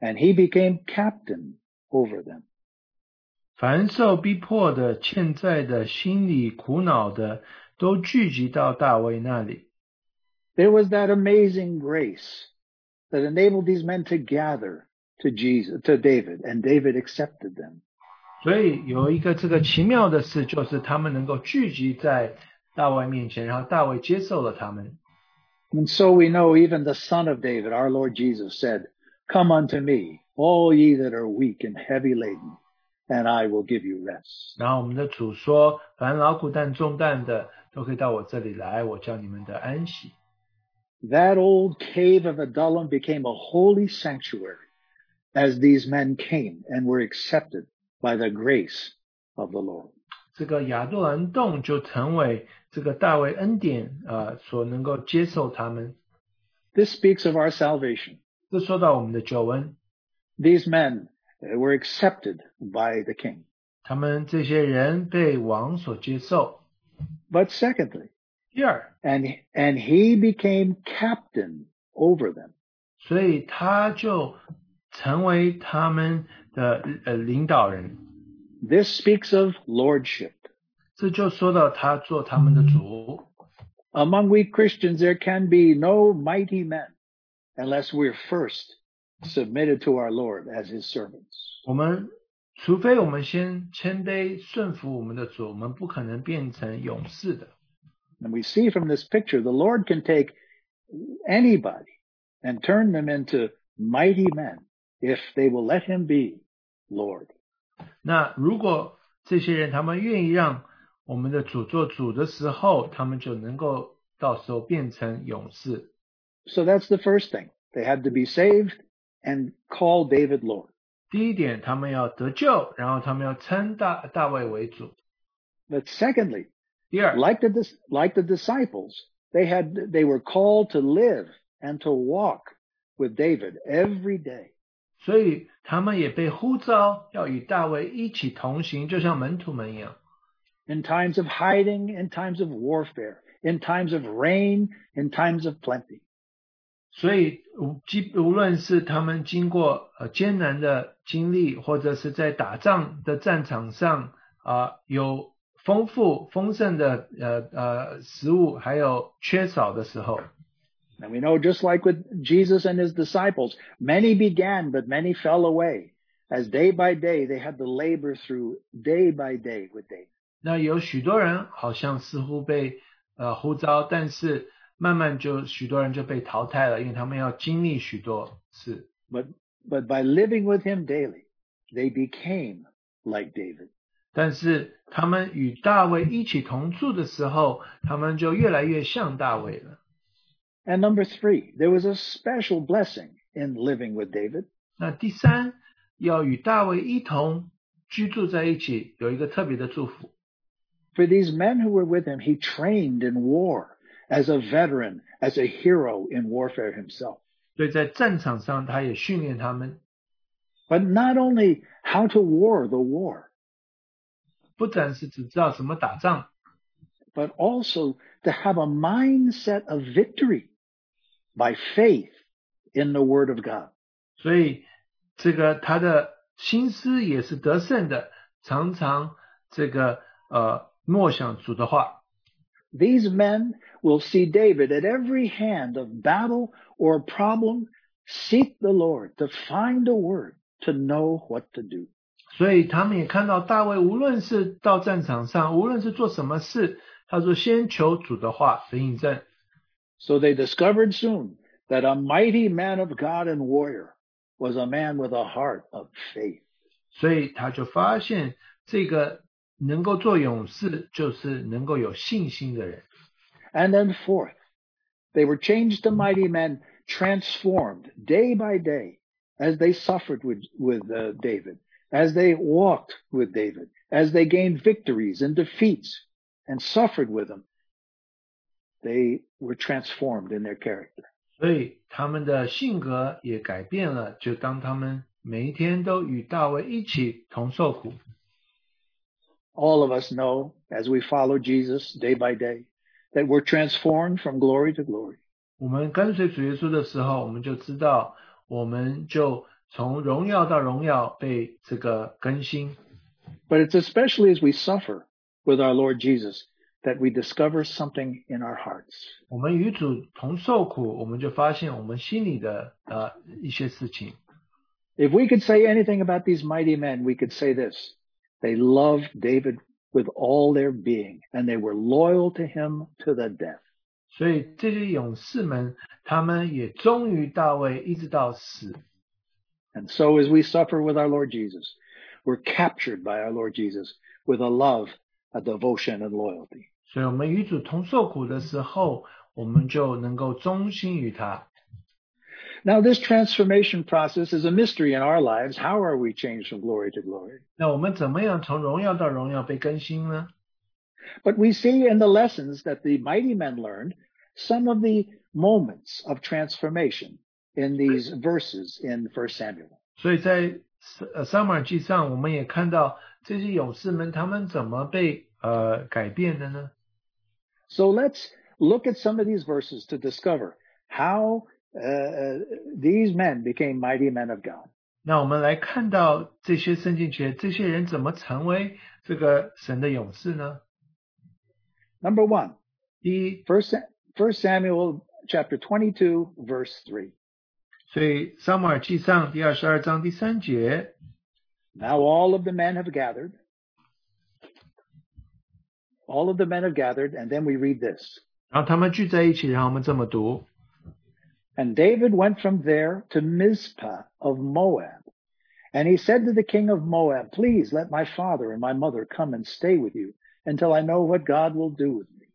S1: and he became captain over them.
S2: 凡受逼迫的、欠债的、心里苦恼的，都聚集到大卫那里。
S1: There was that amazing grace that enabled these men to gather to Jesus, to David, and David accepted them.
S2: 所以有一个这个奇妙的事，就是他们能够聚集在大卫面前，然后大卫接受了他们。
S1: And so we know even the son of David, our Lord Jesus said, come unto me, all ye that are weak and heavy laden, and I will give you rest.
S2: 然后我们的主说：“凡劳苦担重担的，都可以到我这里来，我叫你们的安息。
S1: That old cave of Adullam became a holy sanctuary as these men came and were accepted by the grace of the Lord. ”
S2: 这个亚杜兰洞就成为这个大卫恩典呃所能够接受他们。
S1: This speaks of our salvation.
S2: 这说到我们的救恩，
S1: These men uh, were accepted by the king.
S2: 他们这些人被王所接受。
S1: But secondly,
S2: 第二，
S1: and, and he became captain over them.
S2: 所以他就成为他们的呃领导人。
S1: This speaks of lordship.
S2: 这就说到他做他们的主。
S1: Among we Christians, there can be no mighty men unless we're first submitted to our Lord as his servants.
S2: 我们除非我们先谦卑顺服我们的主，我们不可能变成勇士的。
S1: And we see from this picture, the Lord can take anybody and turn them into mighty men if they will let him be Lord.
S2: 那如果这些人他们愿意让我们的主做主的时候，他们就能够 到时候变成勇士。
S1: So that's the first thing. They had to be saved and call David Lord.
S2: 第一点，他们要得救，然后他们要称大大卫为主。
S1: But secondly,
S2: 第二，
S1: like the dis- like the disciples, they had they were called to live and to walk with David every day.
S2: 所以他们也被呼召要与大卫一起同行，就像门徒们一样。
S1: In times of hiding, in times of warfare, in times of rain, in times of plenty.
S2: 所以无即无论是他们经过呃艰难的经历，或者是在打仗的战场上啊、有丰富丰盛的呃呃食物，还有缺少的时候，
S1: And we know just like with Jesus and his disciples, many began, but many fell away. As day by day they had to labor through day by day with David.
S2: 那有许多人好像似乎被呃呼召，但是慢慢就许多人就被淘汰了，因为他们要经历许多事。
S1: But, but by living with him daily, they became like David.
S2: 但是他们与大卫一起同住的时候，他们就越来越像大卫了。
S1: And number three, there was a special blessing in living with David.
S2: 那第三，要与大卫一同居住在一起，有一个特别的祝福。
S1: For these men who were with him, he trained in war as a veteran, as a hero in warfare himself.
S2: 所以在战场上，他也训练他们，
S1: But not only how to war the war,
S2: 不只是只知道怎么打仗，
S1: but also to have a mindset of victory by faith in the word of God.
S2: 所以这个他的心思也是得胜的，常常这个呃默想主的话。
S1: These men will see David at every hand of battle or problem, seek the Lord to find a word to know what to do.
S2: 所以他们也看到大卫，无论是到战场上，无论是做什么事，他说先求主的话的印证。
S1: So they discovered soon that a mighty man of God and warrior was a man with a heart of faith.
S2: 所以他就发现，这个能够做勇士，就是能够有信心的人。
S1: And then fourth, they were changed to mighty men, transformed day by day as they suffered with, with uh, David, as they walked with David, as they gained victories and defeats and suffered with him. They were transformed in their character.
S2: 所以他们的性格也改变了。就当他们每一天都与大卫一起同受苦，
S1: All of us know as we follow Jesus day by day that we're transformed from glory to glory.
S2: 我们跟随主耶稣的时候，我们就知道，我们就从荣耀到荣耀被这个更新。
S1: But it's especially as we suffer with our Lord Jesus that we discover something in our hearts.
S2: 我们与主同受苦，我们就发现我们心里的呃一些事情。
S1: If we could say anything about these mighty men, we could say this. They loved David with all their being and they were loyal to him to the death.
S2: 所以这些勇士们，他们也忠于大卫，一直到死。
S1: And so as we suffer with our Lord Jesus, we're captured by our Lord Jesus with a love, a devotion and loyalty.
S2: 所以，我们与主同受苦的时候，我们就能够忠心于他。
S1: Now this transformation process is a mystery in our lives. How are we changed from glory to glory?
S2: 那我们怎么样从荣耀到荣耀被更新呢？
S1: But we see in the lessons that the mighty men learned some of the moments of transformation in these verses in 1 Samuel.
S2: 所以在呃撒母耳记上，我们也看到这些勇士们他们怎么被呃改变的呢？
S1: So let's look at some of these verses to discover how uh, these men became mighty men of God.
S2: 那我们来看到这些圣经节，这些人怎么成为这个神的勇士呢？
S1: Number one,
S2: 第一，
S1: First, First Samuel chapter 22, verse 3.
S2: 所以撒母耳记上第二十二章第三节，
S1: Now all of the men have gathered. All of the men have gathered, and then we read this.
S2: 然后他们聚在一起，然后我们这么读：
S1: And David went from there to Mizpah of Moab. And he said to the king of Moab, Please let my father and my mother come and stay with you until I know what God will do with me.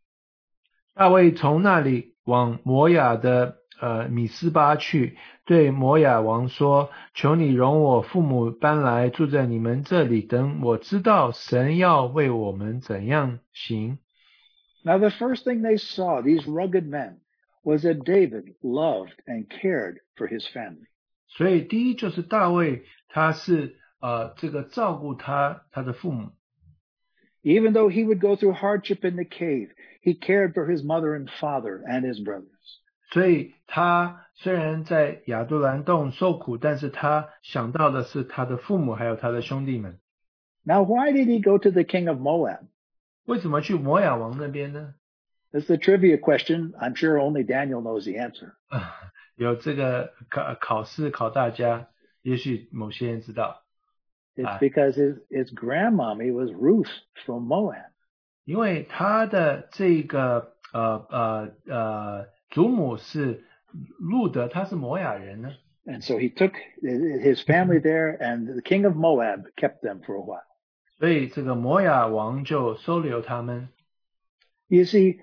S2: 大卫从那里往摩亚的 呃米斯巴去，对摩亚王说：“求你容我父母搬来住在你们这里，等我知道神要为我们怎样行。
S1: Now, the first thing they saw, these rugged men, was that David loved and cared for his family.
S2: ”所以第一就是大卫，他是呃这个照顾他他的父母，
S1: Even though he would go through hardship in the cave, he cared for his mother and father and his brothers.
S2: 所以他虽然在亚杜兰洞受苦，但是他想到的是他的父母还有他的兄弟们。
S1: Now, why did he go to the king of Moab?
S2: 为什么去摩亚王那边呢
S1: is a trivia question. I'm sure only Daniel knows the answer.
S2: 啊，有这个考考试考大家，也许某些人知道
S1: ，It's
S2: Ah.
S1: because his, his grandmommy was Ruth from Moab.
S2: 因为他的这个呃呃呃祖母是路德，他是摩亚人呢，
S1: And so he took his family there and the king of Moab kept them for a while.
S2: 所以这个摩亚王就收留他们。
S1: You see,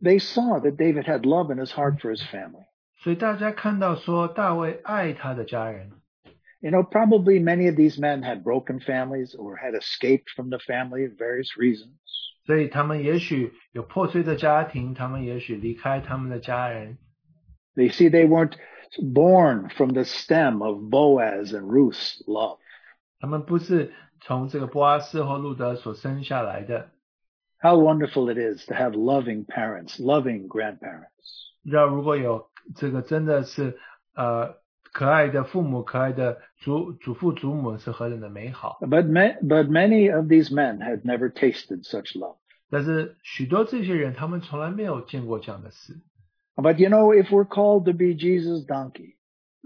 S1: they saw that David had love in his heart for his family.
S2: 所以大家看到说大卫爱他的家人，
S1: You know, probably many of these men had broken families or had escaped from the family for various reasons.
S2: 所以他们也许有破碎的家庭，他们也许离开他们的家人，
S1: They see they weren't born from the stem of Boaz and Ruth's love.
S2: 他们不是从这个波阿斯或路德所生下来的。
S1: How wonderful it is to have loving parents, loving grandparents.
S2: 你知道，如果有这个真的是呃 可爱的父母、可爱的祖祖父、祖母，是何等的美好。
S1: But, ma- but many of these men had never tasted such love.
S2: 但是许多这些人，他们从来没有见过这样的事。
S1: But you know, if we're called to be Jesus' donkey,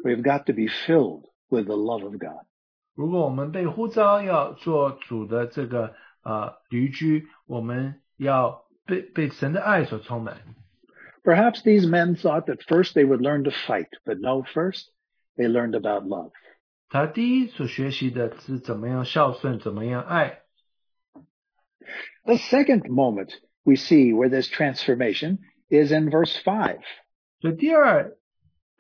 S1: we've got to be filled with the love of God.
S2: 如果我们被呼召要做主的这个呃驴驹，我们要被被神的爱所充满。
S1: Perhaps these men thought that first they would learn to fight, but no, first they learned about love.
S2: 他第一所学习的是怎么样孝顺，怎么样爱。
S1: The second moment we see where this transformation is in verse 5.
S2: 所以第二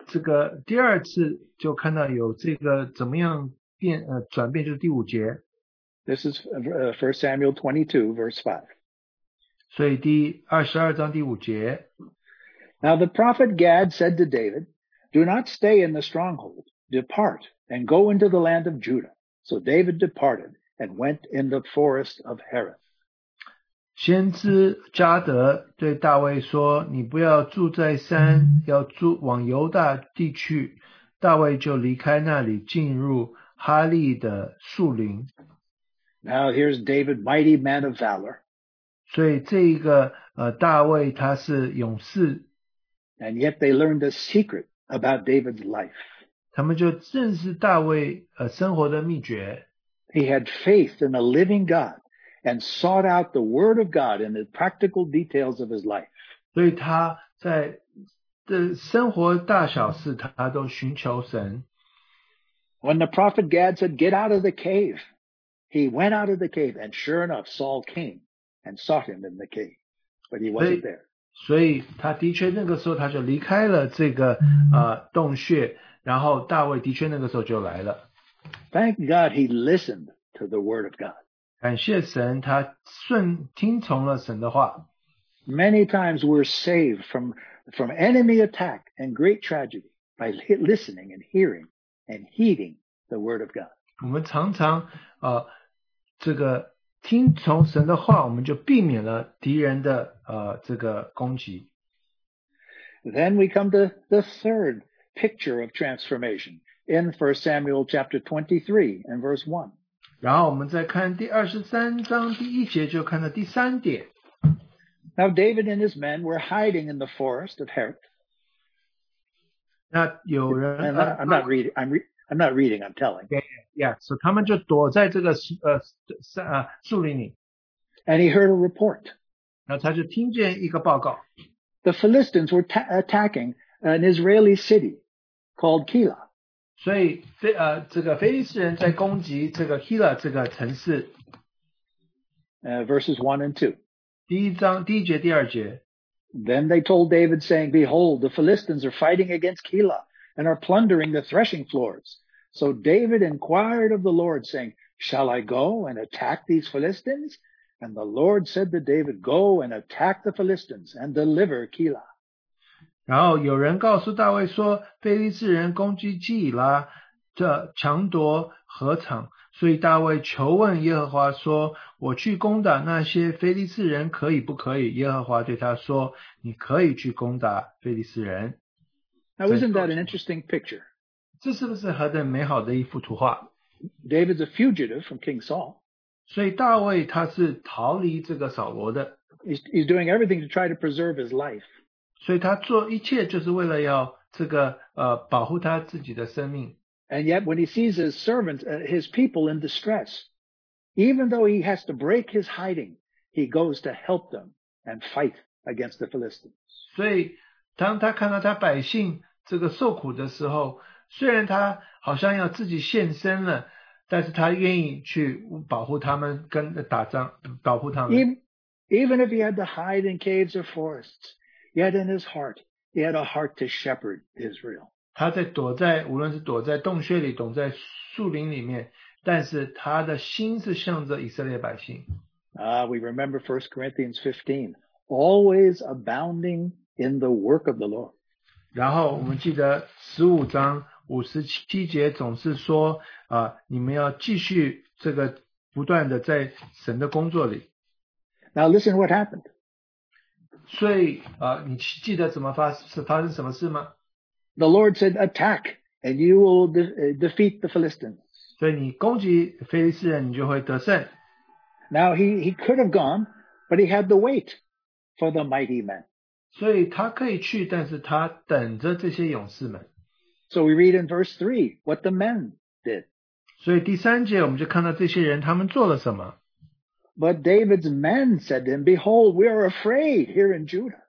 S2: 这个第二次就看到有这个怎么样变呃转变，就是第五节。
S1: This is uh, 1 Samuel 22, verse 5.
S2: 所以第二十二章第五节，
S1: Now the prophet Gad said to David, Do not stay in the stronghold. Depart and go into the land of Judah. So David departed and went in the forest of Hereth.
S2: 先知加德对大卫说：“你不要住在山，要住往犹大地去。”大卫就离开那里，进入哈利的树林。
S1: Now here's David, mighty man of valor.
S2: 所以这一个呃大卫他是勇士，
S1: And yet they learned a secret about David's life.
S2: 他们就认识大卫呃生活的秘诀。
S1: He had faith in a living God and sought out the word of God in the practical details of his life.
S2: 所以他在的生活大小事，他都寻求神。
S1: When the prophet Gad said, get out of the cave, he went out of the cave and sure enough, Saul came and sought him in the cave, but he wasn't
S2: Hey.
S1: there.
S2: 所以他的确那个时候他就离开了这个呃洞穴，然后大卫的确那个时候就来了。
S1: Thank God he listened to the word of God.
S2: 感谢神，他顺听从了神的话。
S1: Many times we're saved from, from enemy attack and great tragedy by li- listening and hearing and heeding the word of God.
S2: 我们常常呃这个 听从神的话，我们就避免了敌人的呃这个攻击。
S1: Then we come to the third picture of transformation in 1 Samuel chapter 23 and verse 1.
S2: 然后我们再看第二十三章第一节，就看到第三点。
S1: Now David and his men were hiding in the forest of Hereth.
S2: 那有人
S1: And I- I'm not reading. I'm, re- I'm not reading. I'm telling.
S2: 呀，所以他们就躲在这个树呃山啊树林里，
S1: And he heard a report.
S2: 然后他就听见一个报告，
S1: The Philistines were ta- attacking an Israeli city called Keilah.
S2: 所以非呃这个非利士人在攻击这个 Hila 这个城市。
S1: Uh, verses 1 and 2.
S2: 第一章第一节第二节，
S1: Then they told David, saying, Behold, the Philistines are fighting against Keilah and are plundering the threshing floors. So David inquired of the Lord, saying, Shall I go and attack these Philistines? And the Lord said to David, Go and attack the Philistines and deliver Keilah.
S2: 然后有人告诉大卫说，非利士人攻击基以拉，这强夺禾场。所以大卫求问耶和华说：“我去攻打那些非利士人，可以不可以？”耶和华对他说：“你可以去攻打非利士人。
S1: Now, isn't that an interesting picture? ”
S2: 这是不是何等美好的一幅图画？
S1: David's a fugitive from King Saul.
S2: 所以大卫他是逃离这个扫罗的，
S1: He's, he's doing everything to try to preserve his life.
S2: 所以他做一切就是为了要这个呃保护他自己的生命。
S1: And yet, when he sees his servants, uh, his people in distress, even though he has to break his hiding, he goes to help them and fight against the Philistines.
S2: 所以当他看到他百姓这个受苦的时候， 虽然他好像要自己献身了，但是他愿意去保护他们，跟打仗，保护他们。
S1: Even, if he had to hide in caves or forests, yet in his heart, he had a heart to shepherd Israel.
S2: 他在躲在，无论是躲在洞穴里，躲在树林里面，但是他的心是向着以色列百姓。
S1: Ah, we remember 1 Corinthians 15, always abounding in the work of the Lord.
S2: 然后我们记得十五章五十七节总是说啊、你们要继续这个不断的在神的工作里。
S1: Now listen what happened.
S2: 所以啊、你记得怎么发是发生什么事吗
S1: ？The Lord said, attack and you will de- uh, defeat the Philistines.
S2: 所以你攻击非利士人，你就会得胜。
S1: Now he, he could have gone, but he had to wait for the mighty men.
S2: 所以他可以去，但是他等着这些勇士们。
S1: So we read in verse 3 what the men did.
S2: 所以第三节我们就看到这些人他们做了什么。
S1: But David's men said to him, Behold, we are afraid here in Judah.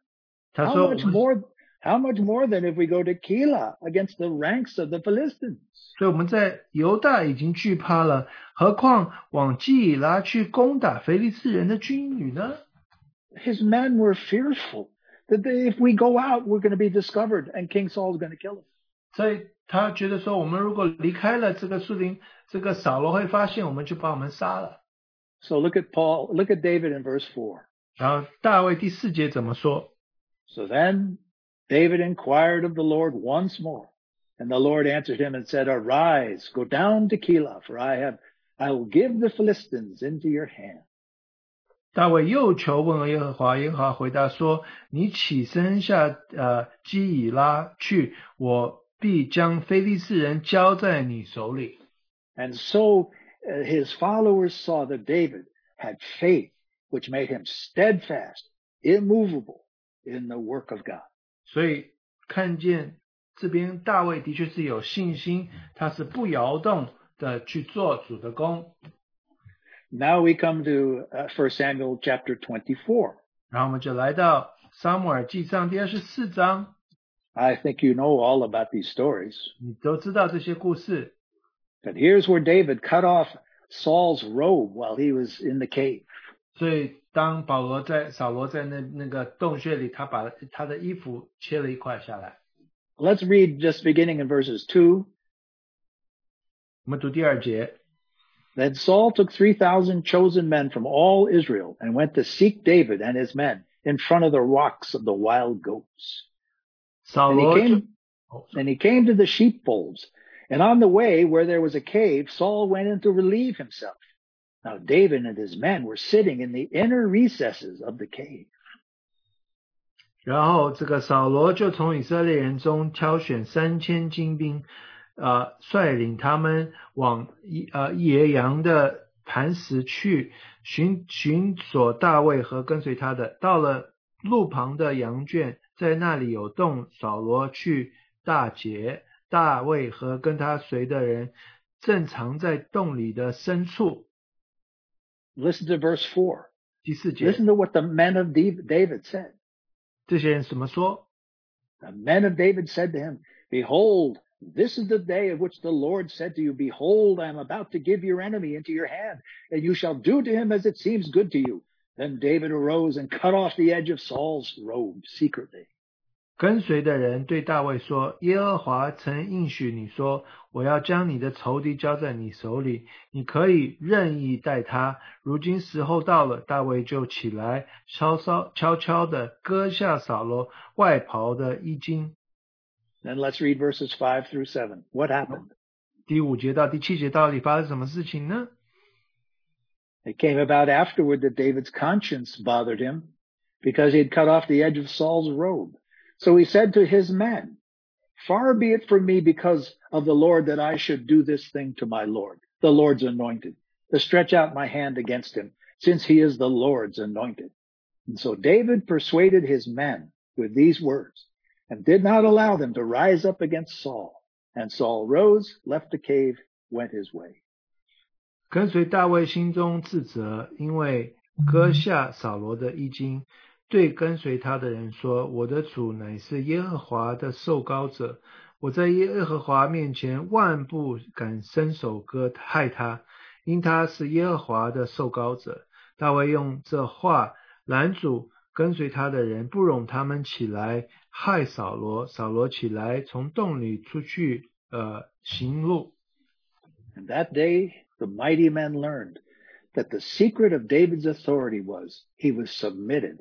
S2: 他
S1: How
S2: 说我
S1: much
S2: 们，
S1: more, how much more than if we go to Keilah against the ranks of the Philistines?
S2: 所以我们在犹大已经惧怕了，何况往基以拉去攻打非利士人的军旅呢？
S1: His men were fearful that they, if we go out, we're going to be discovered and King Saul's going to kill us.
S2: 所以他觉得说，我们如果离开了这个树林，这个扫罗会发现，我们就把我们杀了。
S1: So look at Paul, look at David in verse 4.
S2: 然后大卫第四节怎么说？
S1: So then David inquired of the Lord once more. And the Lord answered him and said, Arise, go down to Keilah, for I have, I will give the Philistines into your hand.
S2: 大卫又求问耶和华，耶和华回答说：“你起身下呃基以拉去，我 必将非利士人交在你手里。
S1: And so uh, his followers saw that David had faith, which made him steadfast, immovable in the work of God.
S2: ”所以看见这边大卫的确是有信心，他是不摇动的去做主的工。
S1: Now we come to uh, 1 Samuel chapter 24.
S2: 然后我们就来到撒母耳记上第二十四章，
S1: I think you know all about these stories.
S2: 你都知道这些故事。
S1: But here's where David cut off Saul's robe while he was in the cave.
S2: 所以当保罗在扫罗在那那个洞穴里，他把他的衣服切了一块下来。
S1: Let's read just beginning in verses 2.
S2: 我们读第二节。
S1: Then Saul took 3,000 chosen men from all Israel and went to seek David and his men in front of the rocks of the wild goats.
S2: 扫
S1: And he
S2: 罗就
S1: came, and he came to the sheepfolds. And on the way where there was a cave, Saul went in to relieve himself. Now David and his men were sitting in the inner recesses of the cave.
S2: 然后这个扫罗就从以色列人中挑选三千精兵，呃，率领他们往呃野羊的磐石去寻寻索大卫和跟随他的。到了路旁的羊圈， 在那里有洞，扫罗去大劫。大卫和跟他随的人正藏在洞里的深处。
S1: Listen to verse 4.
S2: 第四节，
S1: Listen to what the men of Dav- David said.
S2: 这些人怎么说？
S1: The men of David said to him, Behold, this is the day of which the Lord said to you, Behold, I am about to give your enemy into your hand, and you shall do to him as it seems good to you. Then David arose and cut off the edge of Saul's robe secretly.
S2: 跟随的人对大卫说：“耶和华曾应许你说，我要将你的仇敌交在你手里，你可以任意待他。如今时候到了，大卫就起来，悄悄悄悄的割下扫罗外袍的衣襟。
S1: Then let's read verses 5 through 7. What happened?
S2: 第五节到第七节到底发生什么事情呢？
S1: It came about afterward that David's conscience bothered him because he had cut off the edge of Saul's robe. So he said to his men, Far be it from me because of the Lord that I should do this thing to my Lord, the Lord's anointed, to stretch out my hand against him, since he is the Lord's anointed. And so David persuaded his men with these words and did not allow them to rise up against Saul. And Saul rose, left the cave, went his way.
S2: 跟随大卫心中自责，因为割下扫罗的衣襟， 对跟随他的人说：“我的主乃是耶和华的受膏者，我在耶和华面前万不敢伸手割害他，因他是耶和华的受膏者。”大卫用这话拦阻跟随他的人，不容他们起来害扫罗。扫罗起来，从洞里出去，呃，行路。
S1: That day the mighty man learned that the secret of David's authority was he was submitted.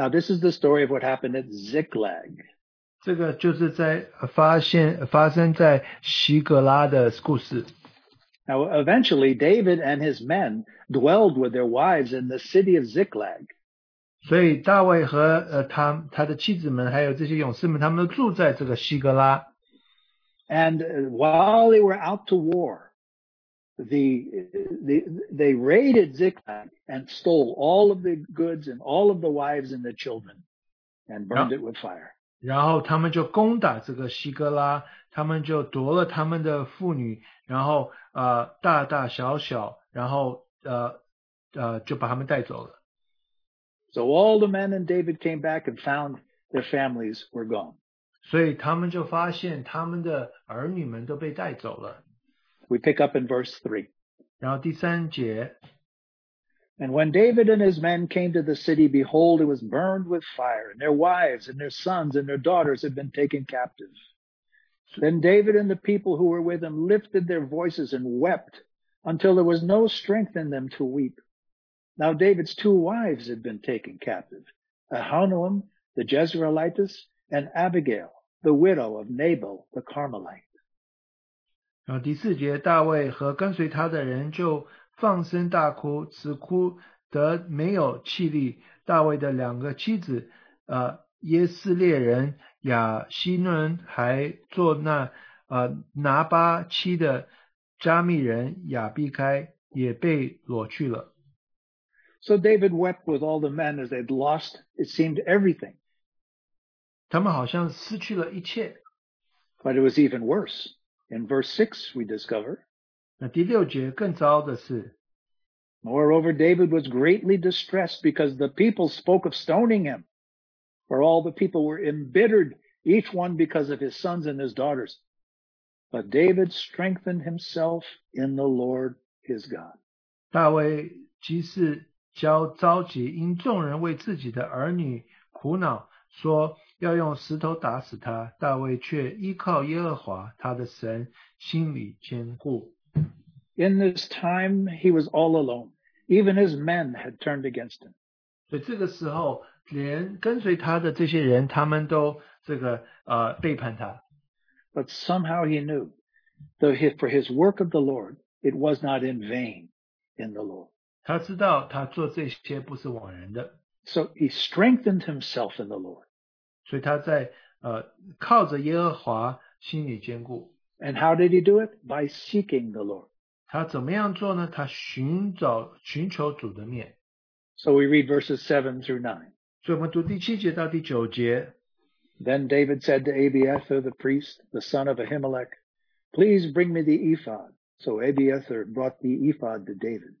S1: now this is the story of what happened at Ziklag.
S2: 这个就是在呃发现发生在希格拉的故事。
S1: Now eventually David and his men dwelled with their wives in the city of Ziklag.
S2: 所以大卫和呃他他的妻子们还有这些勇士们，他们都住在这个希格拉。
S1: And uh, while they were out to war, the, the they raided Ziklag and stole all of the goods and all of the wives and the children and burned
S2: Yeah.
S1: it with fire.
S2: 然后他们就攻打这个希格拉，他们就夺了他们的妇女，然后呃大大小小，然后呃呃就把他们带走了。
S1: So all the men and David came back and found their families were gone.
S2: 所以他们就发现他们的儿女们都被带走了。
S1: We pick up in verse 3.
S2: 然后第三节，
S1: And when David and his men came to the city, behold, it was burned with fire, and their wives and their sons and their daughters had been taken captive. Then David and the people who were with him lifted their voices and wept until there was no strength in them to weep. Now David's two wives had been taken captive, Ahinoam the Jezreelitess and Abigail, the widow of Nabal the Carmelite.
S2: 然后第四节，大卫和跟随他的人就放声大哭，只哭得没有气力。大卫的两个妻子，呃，耶斯列人亚希伦，还做那呃拿巴妻的加密人亚比开，也被裸去了。
S1: So David wept with all the men as they'd lost, it seemed, everything.
S2: 他们好像失去了一切。
S1: But it was even worse. In verse 6, we discover,
S2: 那第六节更糟的是，
S1: Moreover, David was greatly distressed because the people spoke of stoning him. For all the people were embittered, each one because of his sons and his daughters. But David strengthened himself in the Lord his God.
S2: 大卫即是焦着急，因众人为自己的儿女苦恼，说 要用石头打死他。大卫却依靠耶和华他的神，心里坚固。
S1: In this time, he was all alone. Even his men had turned against him.
S2: 所以这个时候，连跟随他的这些人，他们都这个呃背叛他。
S1: But somehow he knew that his- for his work of the Lord, it was not in vain in the Lord.
S2: 他知道他做这些不是枉然的，
S1: So he strengthened himself in the Lord.
S2: 所以他在呃靠着耶和华心里坚固。
S1: And how did he do it? By seeking the Lord.
S2: 他怎么样做呢？他寻找寻求主的面。
S1: So we read verses 7 through 9.
S2: 所以我们读第七节到第九节。
S1: Then David said to Abiathar the priest, the son of Ahimelech, Please bring me the ephod. So Abiathar brought the ephod to David.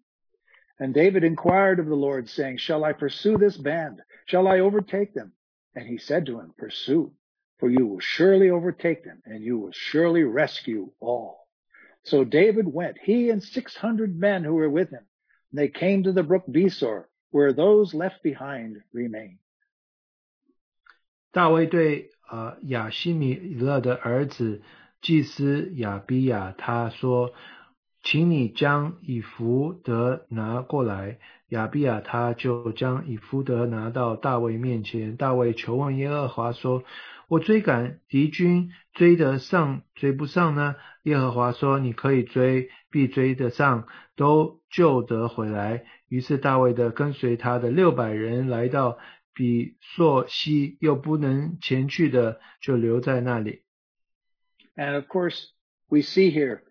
S1: And David inquired of the Lord, saying, Shall I pursue this band? Shall I overtake them? And he said to him, Pursue, for you will surely overtake them, and you will surely rescue all. So David went, he and six hundred men who were with him. And they came to the brook Besor, where those left behind remained.
S2: 大卫对呃亚希米勒的儿子祭司亚比亚他说：“请你将以弗德拿过来。” 亚比亚他就将以弗德拿到大卫面前。大卫求问耶和华说：“我追赶敌军，追得上追不上呢？”耶和华说：“你可以追，必追得上，都救得回来。”于是大卫的跟随他的六百人来到比朔西，又不能前去的，就留在那里。
S1: And of course, we see here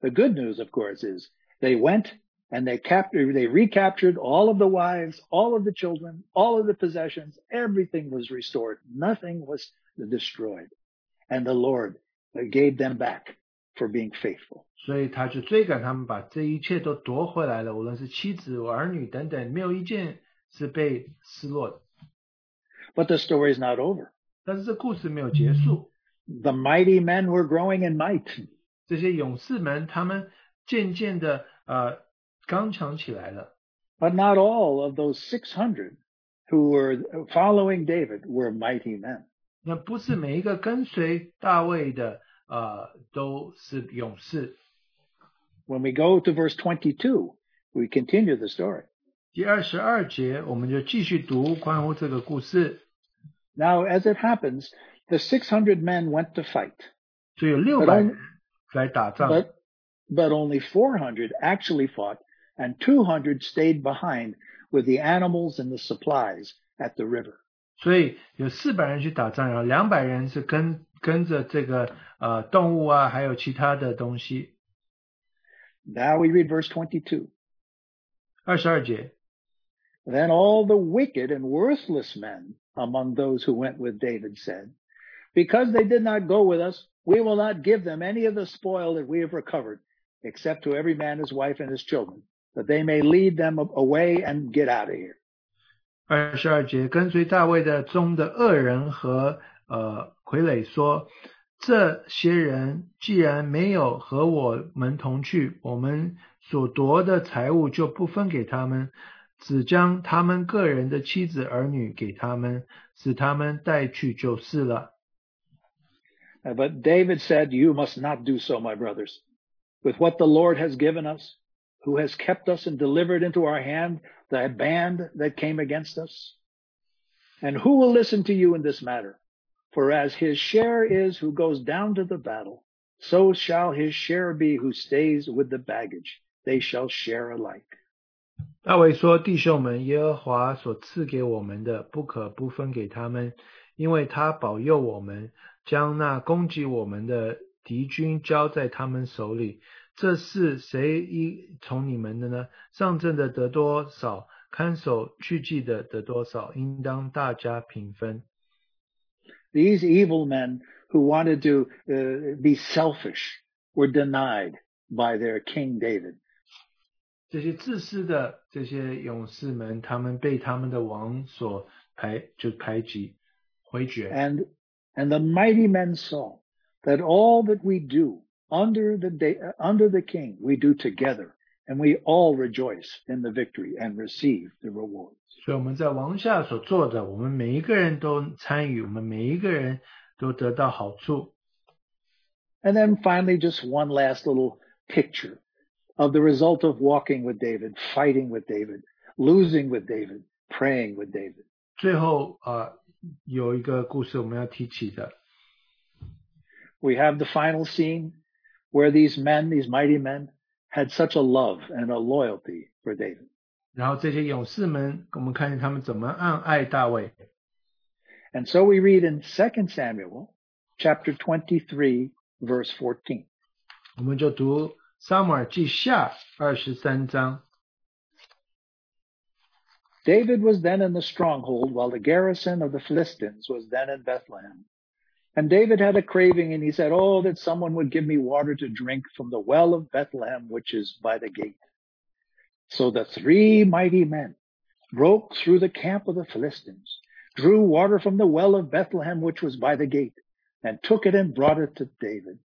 S1: the good news, of course, is they went and they captured, they recaptured all of the wives, all of the children, all of the possessions. Everything was restored. Nothing was destroyed. And the Lord gave them back for being faithful.
S2: 所以他就追赶他们，把这一切都夺回来了，无论是妻子、儿女等等，没有一件是被失落的。
S1: But the story is not over.
S2: 但是这故事没有结束，
S1: The mighty men were growing in might.
S2: 这些勇士们，他们渐渐的呃 刚强起来了。
S1: But not all of those 600 who were following David were mighty men.
S2: 那不是每一个跟随大卫的呃都是勇士。
S1: When we go to verse 22, we continue the story.
S2: 第二十二节，我们就继续读关乎这个故事。
S1: Now, as it happens, the 600 men went to fight,
S2: 所以有六百人来打仗，
S1: but, but only 400 actually fought and 200 stayed behind with the animals and the supplies at the river.
S2: 所以有四百人去打仗，然后两百人是跟跟着这个呃动物啊，还有其他的东西。
S1: Now we read verse 22.
S2: 二十二节，
S1: Then all the wicked and worthless men among those who went with David said, Because they did not go with us, we will not give them any of the spoil that we have recovered, except to every man his wife and his children, that they may lead them away and get out of here.
S2: 二十二节，跟随大卫的中的恶人和呃傀儡说：这些人既然没有和我们同去，我们所夺的财物就不分给他们，只将他们个人的妻子儿女给他们，使他们带去就是了。
S1: Uh, But David said, You must not do so, my brothers. With what the Lord has given us, who has kept us and delivered into our hand the band that came against us. And who will listen to you in this matter? For as his share is who goes down to the battle, so shall his share be who stays with the baggage. They shall share alike.
S2: 大卫说：“弟兄们，耶和华所赐给我们的，不可不分给他们，因为他保佑我们，将那攻击我们的敌军交在他们手里。 这是谁一从你们的呢？上阵的得多少，看守去记的得多少，应当大家平分。
S1: These evil men who wanted to uh, be selfish were denied by their King David.
S2: 这些自私的这些勇士们，他们被他们的王所排就排挤、回绝。
S1: And, and the mighty men saw that all that we do under the day, under the king, we do together and we all rejoice in the victory and receive the rewards.
S2: 所以我们在王下所做的，我们每一个人都参与，我们每一个人都得到好处。
S1: And then finally, just one last little picture of the result of walking with David, fighting with David, losing with David, praying with David.
S2: 最后啊、呃有一个故事我们要提起的，
S1: We have the final scene where these men, these mighty men, had such a love and a loyalty for David.
S2: 然后这些勇士们，我们看见他们怎么暗爱大卫。
S1: And so we read in 2 Samuel chapter 23 verse 14.
S2: 我们就读撒母耳记下二十三章，
S1: David was then in the stronghold while the garrison of the Philistines was then in Bethlehem. And David had a craving and he said, Oh, that someone would give me water to drink from the well of Bethlehem, which is by the gate. So the three mighty men broke through the camp of the Philistines, drew water from the well of Bethlehem, which was by the gate, and took it and brought it to David.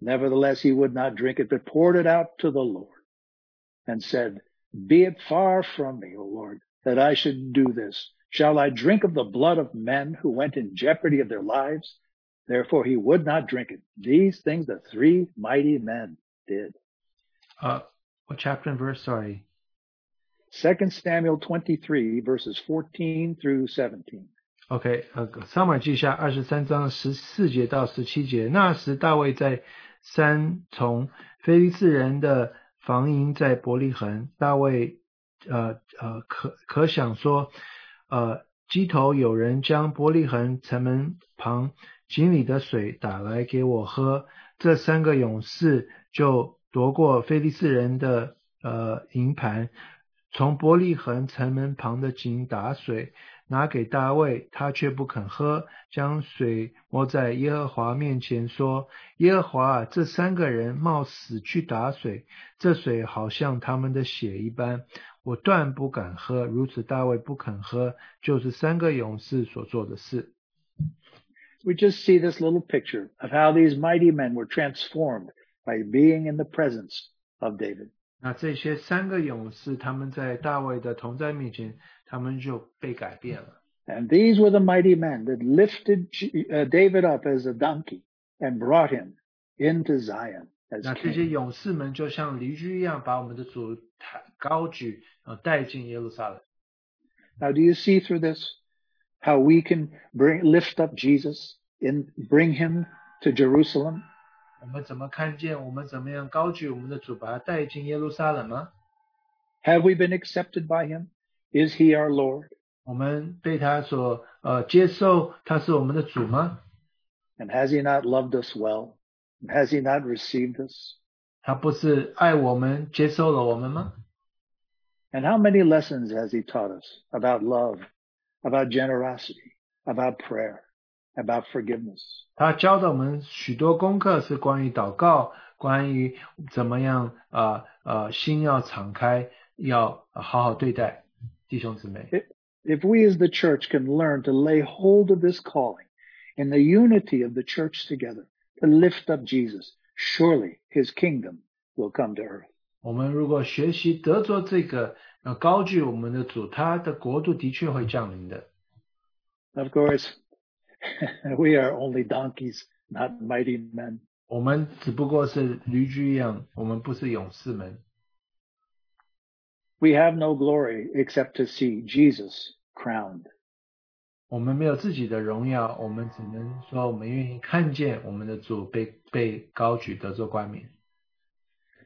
S1: Nevertheless, he would not drink it, but poured it out to the Lord and said, Be it far from me, O Lord, that I should do this. Shall I drink of the blood of men who went in jeopardy of their lives? Therefore he would not drink it. These things the three mighty men did.
S2: Uh, what chapter and verse? Sorry.
S1: 2 Samuel 23 verses 14 through 17.
S2: OK，呃，撒母耳记下二十三章十四节到十七节。那时大卫在山从菲利斯人的防营在伯利恒。大卫呃呃可可想说，呃，机头有人将伯利恒城门旁 井里的水打来给我喝。这三个勇士就夺过菲利斯人的呃营盘，从伯利恒城门旁的井打水。拿给大卫，他却不肯喝，将水摸在耶和华面前，说：“耶和华，这三个人冒死去打水，这水好像他们的血一般，我断不敢喝。”如此，大卫不肯喝，就是三个勇士所做的事。
S1: We just see this little picture of how these mighty men were transformed by being in the presence of David.
S2: 那这些三个勇士，他们在大卫的同在面前。他们就被改变了。
S1: And these were the mighty men that lifted uh, David up as a donkey and brought him into Zion.
S2: 那这些勇士们就像驴驹一样，把我们的主高举，呃，带进耶路撒冷。
S1: Now, do you see through this how we can bring lift up Jesus and bring him to Jerusalem?
S2: 我们怎么看见？我们怎么样高举我们的主，把他带进耶路撒冷吗？
S1: Have we been accepted by him? Is he our Lord?
S2: 我们被他所呃接受，他是我们的主吗？
S1: And has he not loved us well? Has he not received us?
S2: 他不是爱我们，接受了我们吗？
S1: And how many lessons has he taught us about love, about generosity, about prayer, about forgiveness?
S2: 他教的我们许多功课是关于祷告，关于怎么样啊呃心要敞开，要好好对待。弟兄姊妹。
S1: If we as the church can learn to lay hold of this calling in the unity of the church together to lift up Jesus, surely his kingdom will come to earth.
S2: 我们如果学习得着这个， 呃，高举我们的主，他的国度的确会降临的。
S1: Of course, we are only donkeys, not mighty men.
S2: 我们只不过是驴驹一样，我们不是勇士们。
S1: we have no glory except to see Jesus crowned.
S2: 我们没有自己的荣耀，我们只能说我们愿意看见我们的主被被高举得做冠冕。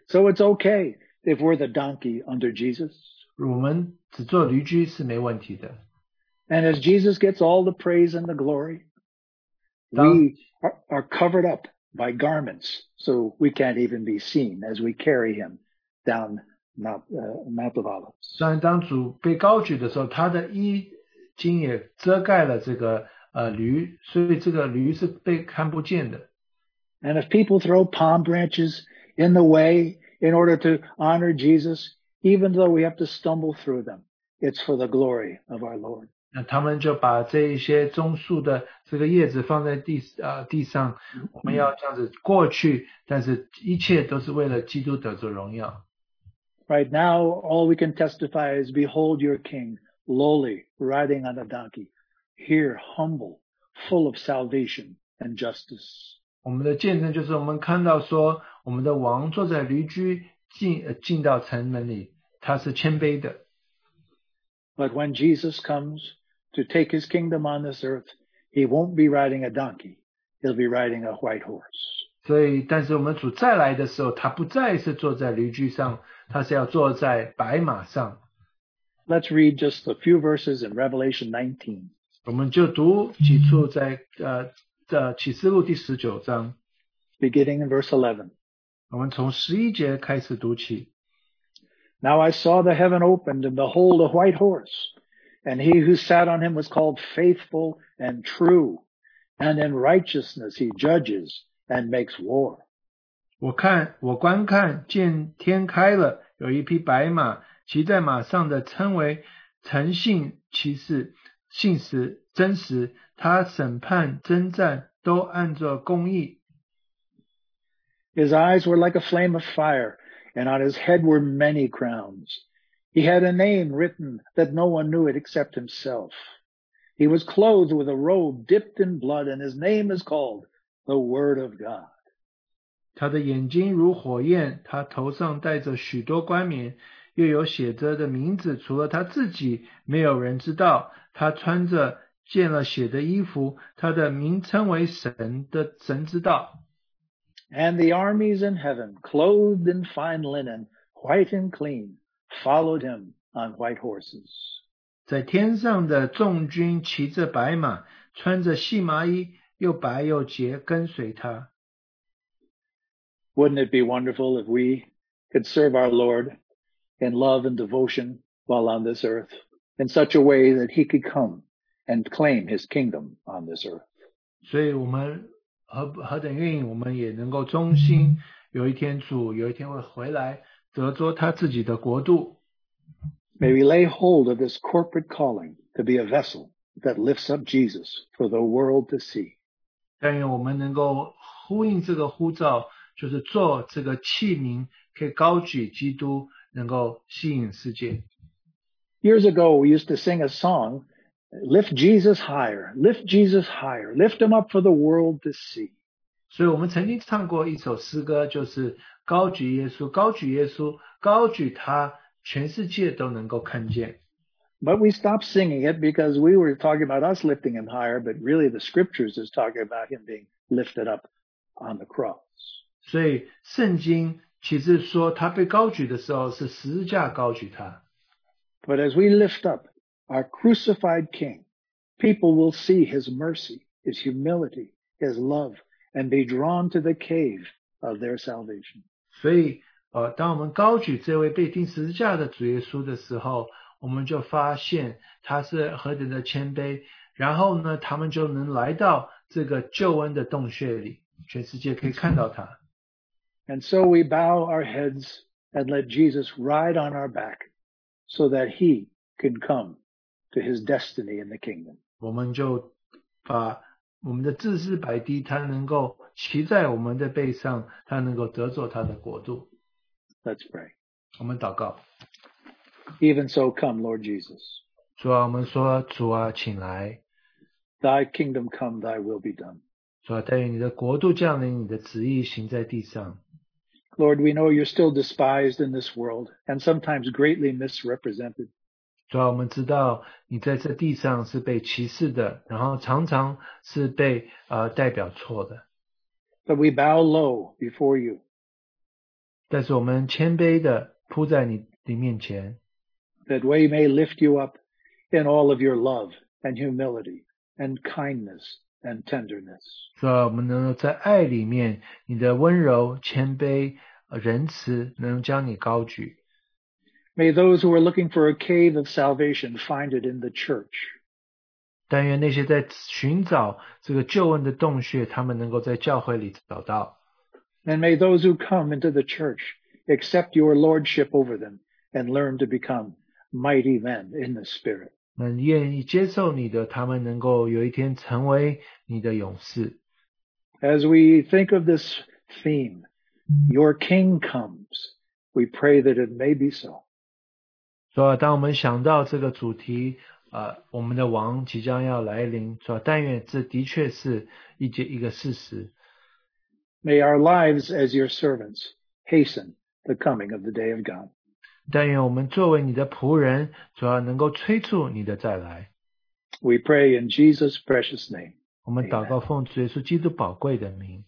S1: So it's okay if we're the donkey under Jesus.
S2: 我们只做驴驹是没问题的。
S1: And as Jesus gets all the praise and the glory, we are, are covered up by garments, so we can't even be seen as we carry him down Mount 呃 Mount of Olives。
S2: 虽然当主被高举的时候，他的衣襟也遮盖了这个呃驴，所以这个驴是被看不见的。
S1: And if people throw palm branches in the way in order to honor Jesus, even though we have to stumble through them, it's for the glory of our Lord.
S2: 那他们就把这一些棕树的这个叶子放在地啊地上，我们要这样子过去，但是一切都是为了基督得着荣耀。
S1: Right now, all we can testify is, behold your king, lowly, riding on a donkey, here humble, full of salvation and justice.
S2: 我们的见证就是我们看到说，我们的王坐在驴驹 进进到城门里，他是谦卑的。
S1: But when Jesus comes to take his kingdom on this earth, he won't be riding a donkey. He'll be riding a white horse.
S2: 所以，但是我们主再来的时候，他不再是坐在驴驹上，他是要坐在白马上。
S1: Let's read just a few verses in Revelation 19.
S2: 我们就读几处在呃呃启示录第十九章，
S1: beginning in verse 11.
S2: 我们从十一节开始读起。
S1: Now I saw the heaven opened, and behold, a white horse, And he who sat on him was called faithful and true. And in righteousness he judges and makes war.
S2: 我看，我观看，见天开了，有一匹白马，骑在马上的称为诚信骑士，信实真实。他审判征战都按照公义。
S1: His eyes were like a flame of fire, and on his head were many crowns. He had a name written that no one knew it except himself. He was clothed with a robe dipped in blood, and his name is called the Word of God.
S2: 他的眼睛如火焰，他头上戴着许多冠冕，又有写着的名字，除了他自己，没有人知道。他穿着见了血的衣服，他的名称为神的神知道。
S1: And the armies in heaven, clothed in fine linen, white and clean, followed him on white horses.
S2: 在天上的众军骑着白马，穿着细麻衣，又白又洁，跟随他。
S1: Wouldn't it be wonderful if we could serve our Lord in love and devotion while on this earth in such a way that he could come and claim his kingdom on this earth?
S2: 所以，我们 何何等愿意，我们也能够忠心。有一天主有一天会回来，得着他自己的国度。
S1: May we lay hold of this corporate calling to be a vessel that lifts up Jesus for the world to see.
S2: 但愿我们能够呼应这个呼召，就是做这个器皿，可以高举基督，能够吸引世界。
S1: Years ago, we used to sing a song, lift Jesus higher, lift Jesus higher, lift him up for the world to see.
S2: 所以我们曾经唱过一首诗歌，就是高举耶稣，高举耶稣，高举他，全世界都能够看见。
S1: But we stopped singing it because we were talking about us lifting him higher, but really the scriptures is talking about him being lifted up on the cross.
S2: 所以圣经其实说他被高举的时候，是十字架高举他。
S1: But as we lift up our crucified King, people will see his mercy, his humility, his love, and be drawn to the cave of their salvation.
S2: 所以，呃，当我们高举这位被钉十字架的主耶稣的时候，我们就发现他是何等的谦卑，然后呢，他们就能来到这个救恩的洞穴里，全世界可以看到他。
S1: And so we bow our heads and let Jesus ride on our back so that he can come to his destiny in the kingdom.
S2: 我们就把我们的自视摆低，他能够骑在我们的背上，他能够得着他的国度。
S1: Let's pray.
S2: 我们祷告，
S1: Even so, come, Lord Jesus.
S2: 主啊，我们说主啊，请来，
S1: Thy kingdom come, thy will be done.
S2: 主啊，但愿你的国度降临，你的旨意行在地上。
S1: Lord, we know you're still despised in this world and sometimes greatly misrepresented.
S2: 主要，我们知道你在这地上是被歧视的，然后常常是被呃代表错的。
S1: But we bow low before you
S2: 但是我们谦卑的扑在你的面前
S1: ，that we may lift you up in all of your love and humility and kindness and tenderness.
S2: 主要，我们能够在爱里面，你的温柔、谦卑、呃仁慈，能将你高举。
S1: May those who are looking for a cave of salvation find it in the church.
S2: 但愿那些在寻找这个救恩的洞穴，他们能够在教会里找到。
S1: And may those who come into the church accept your lordship over them and learn to become mighty men in the spirit.
S2: 能愿意接受你的，他们能够有一天成为你的勇士。
S1: As we think of this theme, your king comes, we pray that it may be so.
S2: 所以，当我们想到这个主题，呃，我们的王即将要来临，是吧？但愿这的确是一件一个事实。
S1: May our lives as your servants hasten the coming of the day of God.
S2: 但愿我们作为你的仆人，主要能够催促你的再来。
S1: We pray in Jesus' precious name.
S2: 我们祷告奉主耶稣基督宝贵的名。